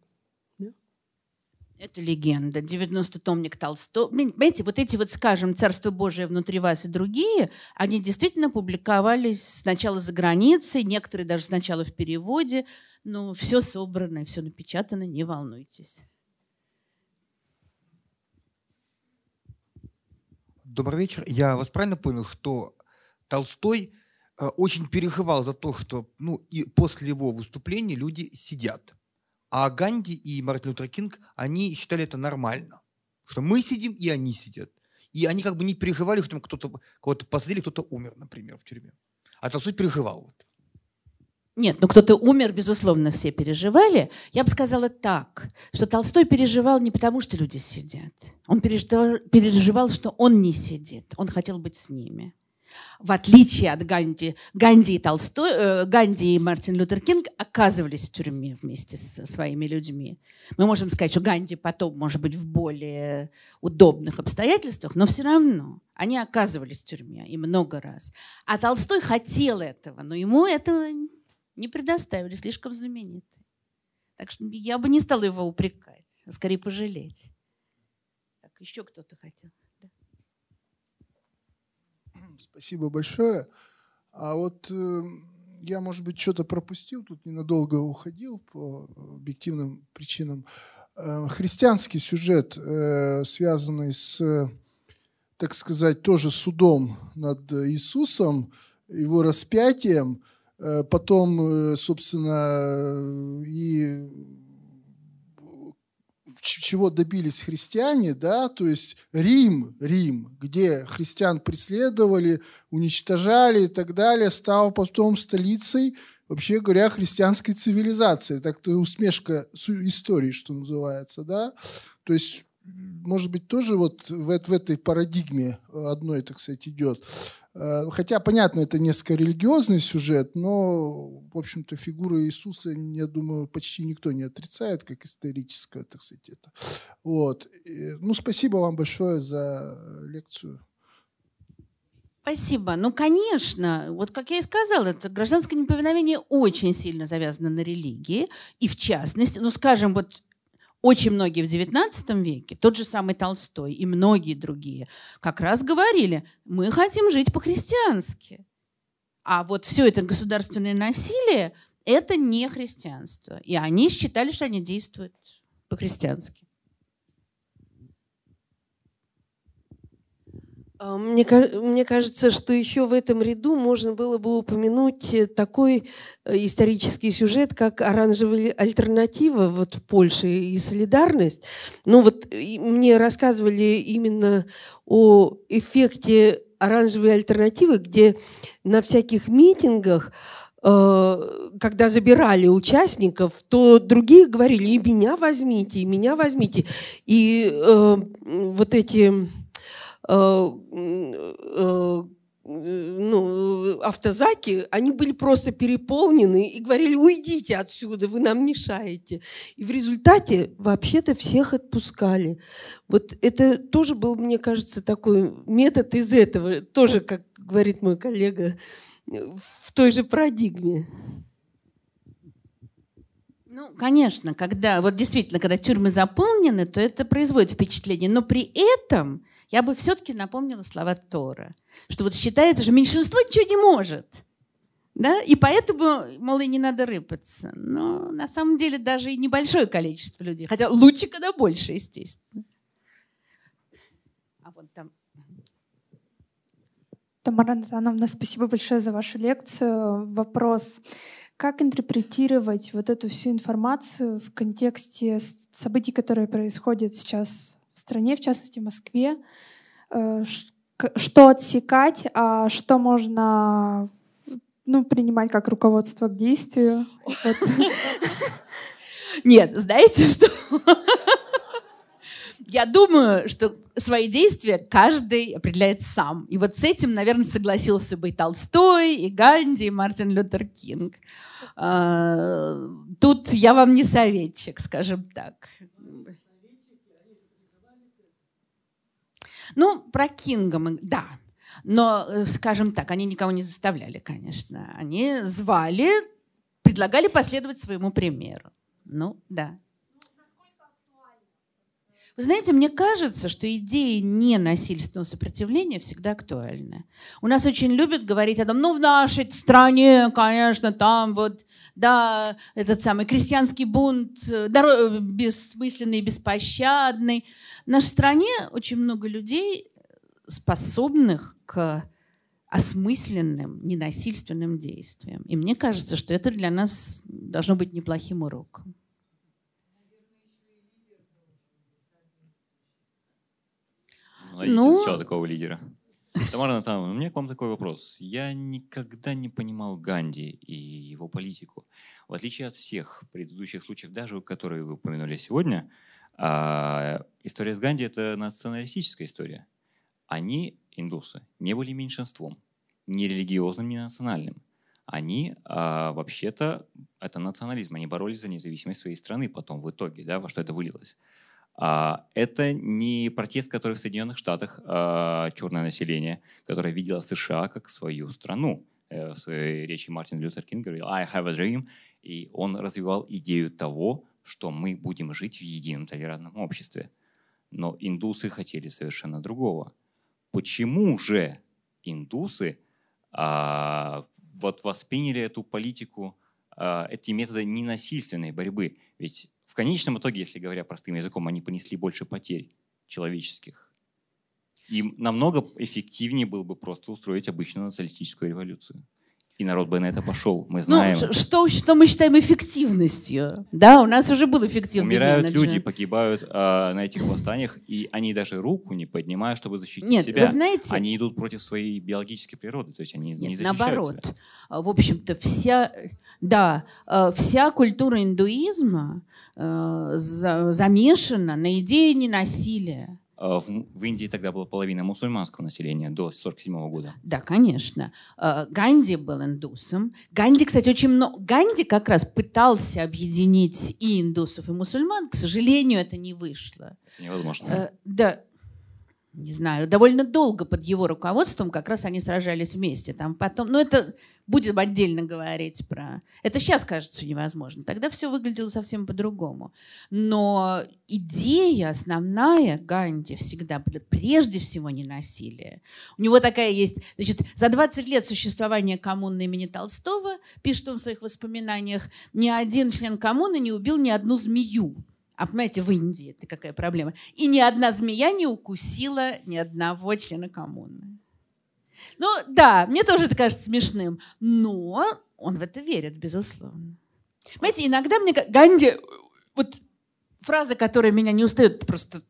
это легенда. 90-томник Толстой. Понимаете, вот эти вот, скажем, «Царство Божие внутри вас» и другие, они действительно публиковались сначала за границей, некоторые даже сначала в переводе, но все собрано, все напечатано, не волнуйтесь. Добрый вечер. Я вас правильно понял, что Толстой очень переживал за то, что ну, и после его выступления люди сидят. А Ганди и Мартин Лютер Кинг, они считали это нормально. Что мы сидим, и они сидят. И они как бы не переживали, что там кто-то кого-то посадили, кто-то умер, например, в тюрьме. А Толстой переживал. Вот. Нет, ну кто-то умер, безусловно, все переживали. Я бы сказала так, что Толстой переживал не потому, что люди сидят. Он переживал, переживал, что он не сидит. Он хотел быть с ними в отличие от Ганди, Ганди и Толстой, э, Ганди и Мартин Лютер Кинг оказывались в тюрьме вместе со своими людьми. Мы можем сказать, что Ганди потом, может быть, в более удобных обстоятельствах, но все равно они оказывались в тюрьме и много раз. А Толстой хотел этого, но ему этого не предоставили, слишком знаменитый. Так что я бы не стала его упрекать, а скорее пожалеть. Так, еще кто-то хотел. Спасибо большое. А вот э, я, может быть, что-то пропустил, тут ненадолго уходил по объективным причинам. Э, христианский сюжет, э, связанный с, так сказать, тоже судом над Иисусом, его распятием, э, потом, э, собственно, и чего добились христиане, да, то есть Рим, Рим, где христиан преследовали, уничтожали и так далее, стал потом столицей, вообще говоря, христианской цивилизации. Так-то усмешка истории, что называется, да. То есть может быть, тоже вот в, в этой парадигме одной, так сказать, идет. Э, хотя, понятно, это несколько религиозный сюжет, но, в общем-то, фигура Иисуса, я думаю, почти никто не отрицает, как историческое, так сказать, это. Вот. Ну, спасибо вам большое за лекцию. Спасибо. Ну, конечно, вот как я и сказала, это гражданское неповиновение очень сильно завязано на религии. И в частности, ну, скажем, вот очень многие в XIX веке, тот же самый Толстой и многие другие, как раз говорили, мы хотим жить по-христиански. А вот все это государственное насилие – это не христианство. И они считали, что они действуют по-христиански. Мне, мне кажется, что еще в этом ряду можно было бы упомянуть э, такой э, исторический сюжет, как оранжевая альтернатива вот в Польше и солидарность. Ну вот мне рассказывали именно о эффекте оранжевой альтернативы, где на всяких митингах э, когда забирали участников, то другие говорили, и меня возьмите, и меня возьмите. И э, вот эти ну, автозаки, они были просто переполнены и говорили, уйдите отсюда, вы нам мешаете. И в результате вообще-то всех отпускали. Вот это тоже был, мне кажется, такой метод из этого, тоже, как говорит мой коллега, в той же парадигме. Ну, конечно, когда, вот действительно, когда тюрьмы заполнены, то это производит впечатление. Но при этом я бы все-таки напомнила слова Тора, что вот считается, что меньшинство ничего не может. Да? И поэтому, мол, и не надо рыпаться. Но на самом деле даже и небольшое количество людей. Хотя лучше, когда больше, естественно. А вот там. Тамара Натановна, спасибо большое за вашу лекцию. Вопрос. Как интерпретировать вот эту всю информацию в контексте событий, которые происходят сейчас в стране, в частности в Москве, э, что отсекать, а что можно ну, принимать как руководство к действию. Нет, знаете что? Я думаю, что свои действия каждый определяет сам. И вот с этим, наверное, согласился бы и Толстой, и Ганди, и Мартин Лютер Кинг. А, тут я вам не советчик, скажем так. Ну, про Кинга мы, да. Но, э, скажем так, они никого не заставляли, конечно. Они звали, предлагали последовать своему примеру. Ну, да. Вы знаете, мне кажется, что идея ненасильственного сопротивления всегда актуальна. У нас очень любят говорить о том, ну, в нашей стране, конечно, там вот, да, этот самый крестьянский бунт, э, бессмысленный и беспощадный. В нашей стране очень много людей, способных к осмысленным, ненасильственным действиям. И мне кажется, что это для нас должно быть неплохим уроком. Найдите ну, сначала такого лидера. Тамара Натановна, у меня к вам такой вопрос. Я никогда не понимал Ганди и его политику. В отличие от всех предыдущих случаев, даже которые вы упомянули сегодня, а, история с Ганди – это националистическая история. Они, индусы, не были меньшинством, ни религиозным, ни национальным. Они а, вообще-то, это национализм, они боролись за независимость своей страны потом в итоге, да, во что это вылилось. А, это не протест, который в Соединенных Штатах а, черное население, которое видело США как свою страну. Э, в своей речи Мартин Лютер Кинг говорил «I have a dream», и он развивал идею того, что мы будем жить в едином толерантном обществе. Но индусы хотели совершенно другого. Почему же индусы а, вот восприняли эту политику, а, эти методы ненасильственной борьбы? Ведь в конечном итоге, если говоря простым языком, они понесли больше потерь человеческих. Им намного эффективнее было бы просто устроить обычную националистическую революцию. И народ бы на это пошел, мы ну, знаем. Ну, что, что мы считаем эффективностью? Да, у нас уже был эффективный Умирают менеджер. люди, погибают а, на этих восстаниях, и они даже руку не поднимают, чтобы защитить Нет, себя. Вы знаете, они идут против своей биологической природы, то есть они Нет, не защищают наоборот. себя. В общем-то, вся, да, а, вся культура индуизма э, замешана на идее ненасилия. А, в, Индии тогда была половина мусульманского населения до 1947 года. Да, конечно. А, Ганди был индусом. Ганди, кстати, очень много... Ганди как раз пытался объединить и индусов, и мусульман. К сожалению, это не вышло. Это невозможно. Э, да, не знаю, довольно долго под его руководством как раз они сражались вместе. Там потом, ну это будем отдельно говорить про... Это сейчас кажется невозможно. Тогда все выглядело совсем по-другому. Но идея основная Ганди всегда была прежде всего не насилие. У него такая есть... Значит, за 20 лет существования коммуны имени Толстого, пишет он в своих воспоминаниях, ни один член коммуны не убил ни одну змею. А понимаете, в Индии это какая проблема. И ни одна змея не укусила ни одного члена коммуны. Ну да, мне тоже это кажется смешным, но он в это верит, безусловно. Понимаете, иногда мне Ганди, вот фраза, которая меня не устает просто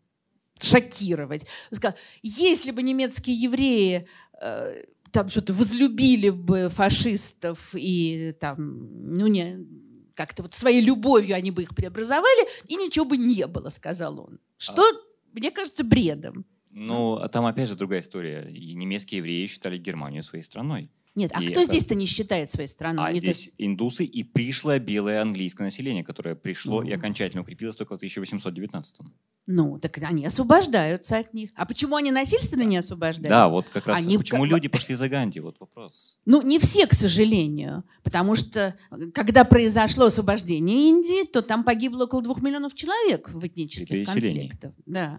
шокировать. Он сказал, если бы немецкие евреи э, там что-то возлюбили бы фашистов и там, ну не, как-то вот своей любовью они бы их преобразовали, и ничего бы не было, сказал он. Что, а... мне кажется, бредом. Ну, а там опять же другая история. И немецкие евреи считали Германию своей страной. Нет, а и кто это... здесь-то не считает своей страной? А здесь то... индусы и пришлое белое английское население, которое пришло mm. и окончательно укрепилось только в 1819 -м. Ну, так они освобождаются от них. А почему они насильственно не освобождаются? Да, вот как раз они... почему люди пошли за Ганди, вот вопрос. Ну, не все, к сожалению, потому что когда произошло освобождение Индии, то там погибло около двух миллионов человек в этнических конфликтах. Да.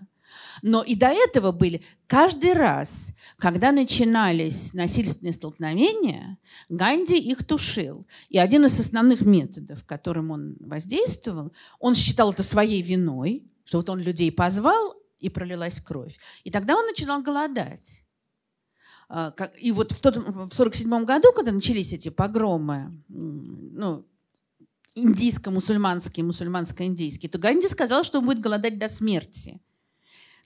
Но и до этого были. Каждый раз, когда начинались насильственные столкновения, Ганди их тушил. И один из основных методов, которым он воздействовал, он считал это своей виной, что вот он людей позвал, и пролилась кровь. И тогда он начинал голодать. А, и вот в 1947 году, когда начались эти погромы, ну, индийско-мусульманские, мусульманско-индийские, то Ганди сказал, что он будет голодать до смерти.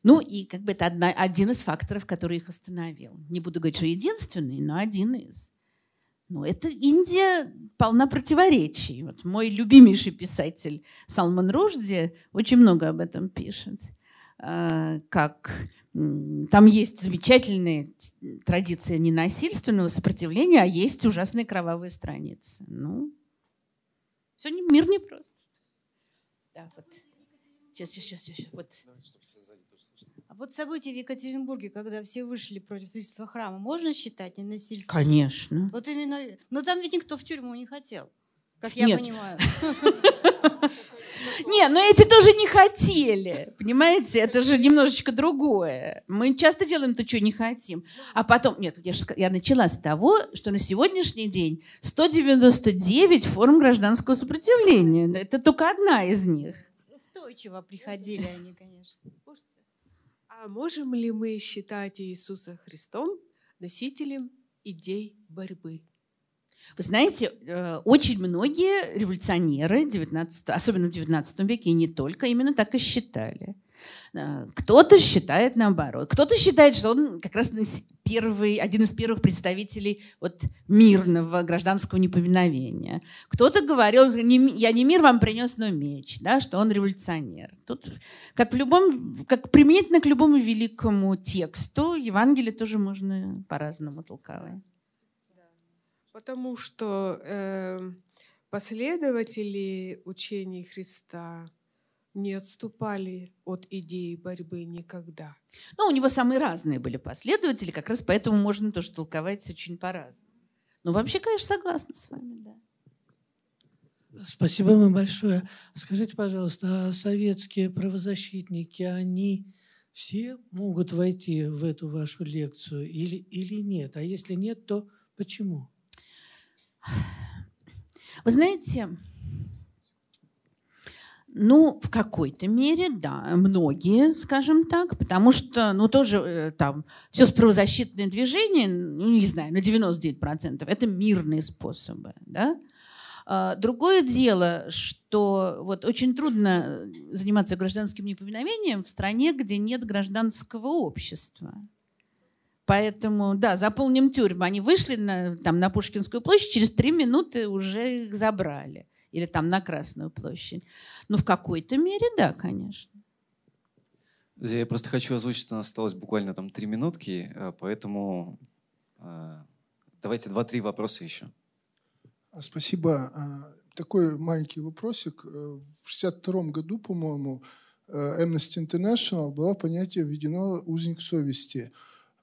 Ну и как бы это одна, один из факторов, который их остановил. Не буду говорить, что единственный, но один из. Ну, это Индия полна противоречий. Вот мой любимейший писатель Салман Ружди очень много об этом пишет. А, как там есть замечательная традиция ненасильственного сопротивления, а есть ужасные кровавые страницы. Ну, не, мир непрост. Да, вот. Сейчас, сейчас, сейчас. Вот. Вот события в Екатеринбурге, когда все вышли против строительства храма, можно считать ненасильством? Конечно. Вот именно. Но там ведь никто в тюрьму не хотел, как я Нет. понимаю. Не, но эти тоже не хотели. Понимаете, это же немножечко другое. Мы часто делаем то, что не хотим. А потом, нет, я, же, я начала с того, что на сегодняшний день 199 форм гражданского сопротивления. Это только одна из них. Устойчиво приходили они, конечно. А можем ли мы считать Иисуса Христом носителем идей борьбы? Вы знаете, э, очень многие революционеры, 19, особенно в XIX веке, и не только, именно так и считали. Э, кто-то считает наоборот. Кто-то считает, что он как раз первый, один из первых представителей вот мирного гражданского неповиновения. Кто-то говорил, я не мир вам принес, но меч, да, что он революционер. Тут, как, в любом, как применительно к любому великому тексту, Евангелие тоже можно по-разному толковать. Потому что э, последователи учений Христа не отступали от идеи борьбы никогда. Ну, у него самые разные были последователи, как раз поэтому можно тоже толковать очень по-разному. Но вообще, конечно, согласна с вами, да. Спасибо вам большое. Скажите, пожалуйста, а советские правозащитники, они все могут войти в эту вашу лекцию или, или нет? А если нет, то почему? Вы знаете, ну, в какой-то мере, да, многие, скажем так, потому что, ну, тоже э, там все с правозащитное движение, ну, не знаю, на 99% это мирные способы, да. А, другое дело, что вот очень трудно заниматься гражданским неповиновением в стране, где нет гражданского общества. Поэтому, да, заполним тюрьму. Они вышли на, там, на Пушкинскую площадь, через три минуты уже их забрали или там на Красную площадь. Ну, в какой-то мере, да, конечно. Я просто хочу озвучить, что у нас осталось буквально там три минутки, э, поэтому э, давайте два-три вопроса еще. А, спасибо. А, такой маленький вопросик. Э, в 62 году, по-моему, Amnesty International было понятие введено узник совести.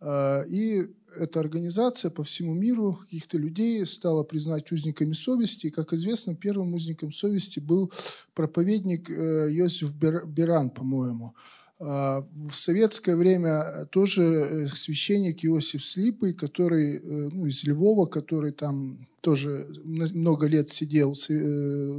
А, и эта организация по всему миру каких-то людей стала признать узниками совести. И, как известно, первым узником совести был проповедник э, Йосиф Беран, по-моему. А, в советское время тоже э, священник Иосиф Слипый, который э, ну, из Львова, который там тоже много лет сидел,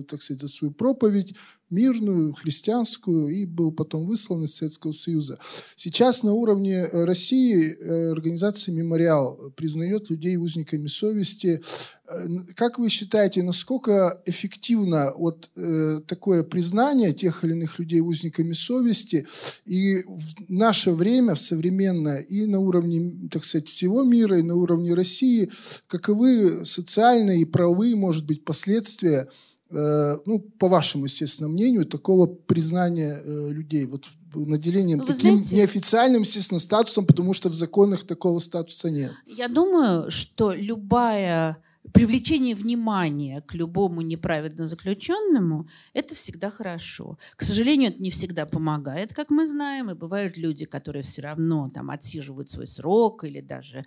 так сказать, за свою проповедь мирную, христианскую, и был потом выслан из Советского Союза. Сейчас на уровне э, России э, организация «Мемориал» признает людей узниками совести. Э, как вы считаете, насколько эффективно вот такое признание тех или иных людей узниками совести и в наше время, в современное, и на уровне, так сказать, всего мира, и на уровне России, каковы социальные и правовые, может быть, последствия ну, по вашему, естественно, мнению, такого признания э, людей, вот наделением Вы таким знаете, неофициальным, естественно, статусом, потому что в законах такого статуса нет. Я думаю, что любая привлечение внимания к любому неправедно заключенному – это всегда хорошо. К сожалению, это не всегда помогает, как мы знаем, и бывают люди, которые все равно там отсиживают свой срок или даже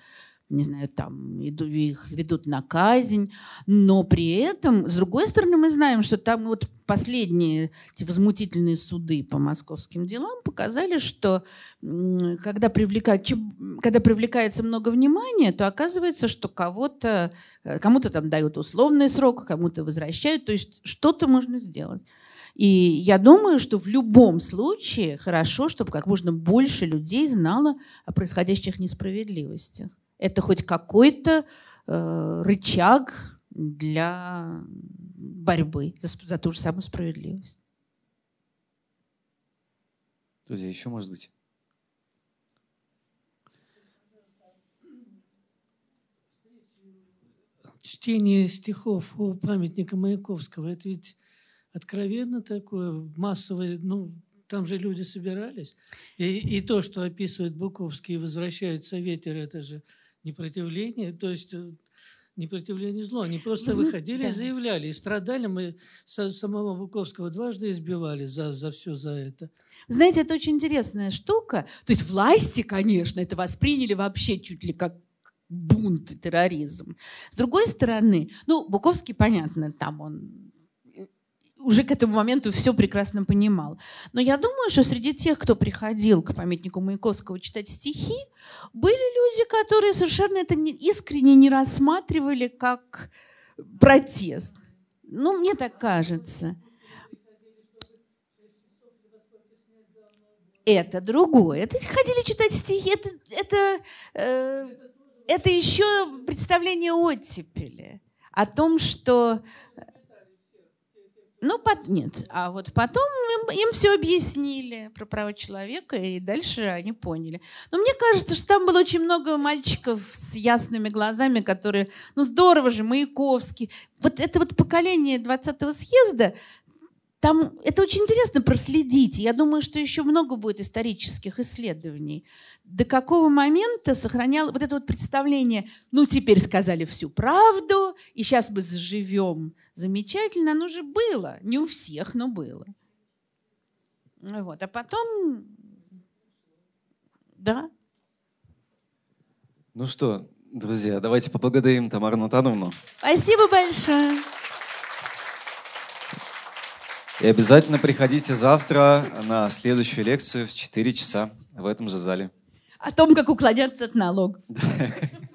не знаю, там их ведут на казнь, но при этом, с другой стороны, мы знаем, что там вот последние эти возмутительные суды по московским делам показали, что когда, привлекают, когда привлекается много внимания, то оказывается, что кого-то, э, кому-то там дают условный срок, кому-то возвращают, то есть что-то можно сделать. И я думаю, что в любом случае хорошо, чтобы как можно больше людей знало о происходящих несправедливостях это хоть какой-то э, рычаг для борьбы за, за ту же самую справедливость. Друзья, еще может быть? Чтение стихов у памятника Маяковского, это ведь откровенно такое массовое, ну, там же люди собирались. И, и то, что описывает Буковский и возвращаются ветер, это же непротивление, то есть э, непротивление зло. Они просто Вы выходили да. и заявляли. И страдали мы самого Буковского дважды избивали за, за все за это. Знаете, это очень интересная штука. То есть власти, конечно, это восприняли вообще чуть ли как бунт и терроризм. С другой стороны, ну, Буковский, понятно, там он уже к этому моменту все прекрасно понимал. Но я думаю, что среди тех, кто приходил к памятнику Маяковского читать стихи, были люди, которые совершенно это не, искренне не рассматривали как протест. Ну, мне так кажется. Это другое. Это ходили читать стихи. Это, это, э, это еще представление оттепели о том, что ну, под... нет. А вот потом им, им все объяснили про права человека, и дальше они поняли. Но мне кажется, что там было очень много мальчиков с ясными глазами, которые, ну, здорово же, Маяковский. Вот это вот поколение 20-го съезда, там это очень интересно проследить. Я думаю, что еще много будет исторических исследований. До какого момента сохранял вот это вот представление, ну теперь сказали всю правду, и сейчас мы заживем замечательно. Оно же было. Не у всех, но было. Вот. А потом, да. Ну что, друзья, давайте поблагодарим Тамару Натановну. Спасибо большое. И обязательно приходите завтра на следующую лекцию в 4 часа в этом же зале. О том, как уклоняться от налога.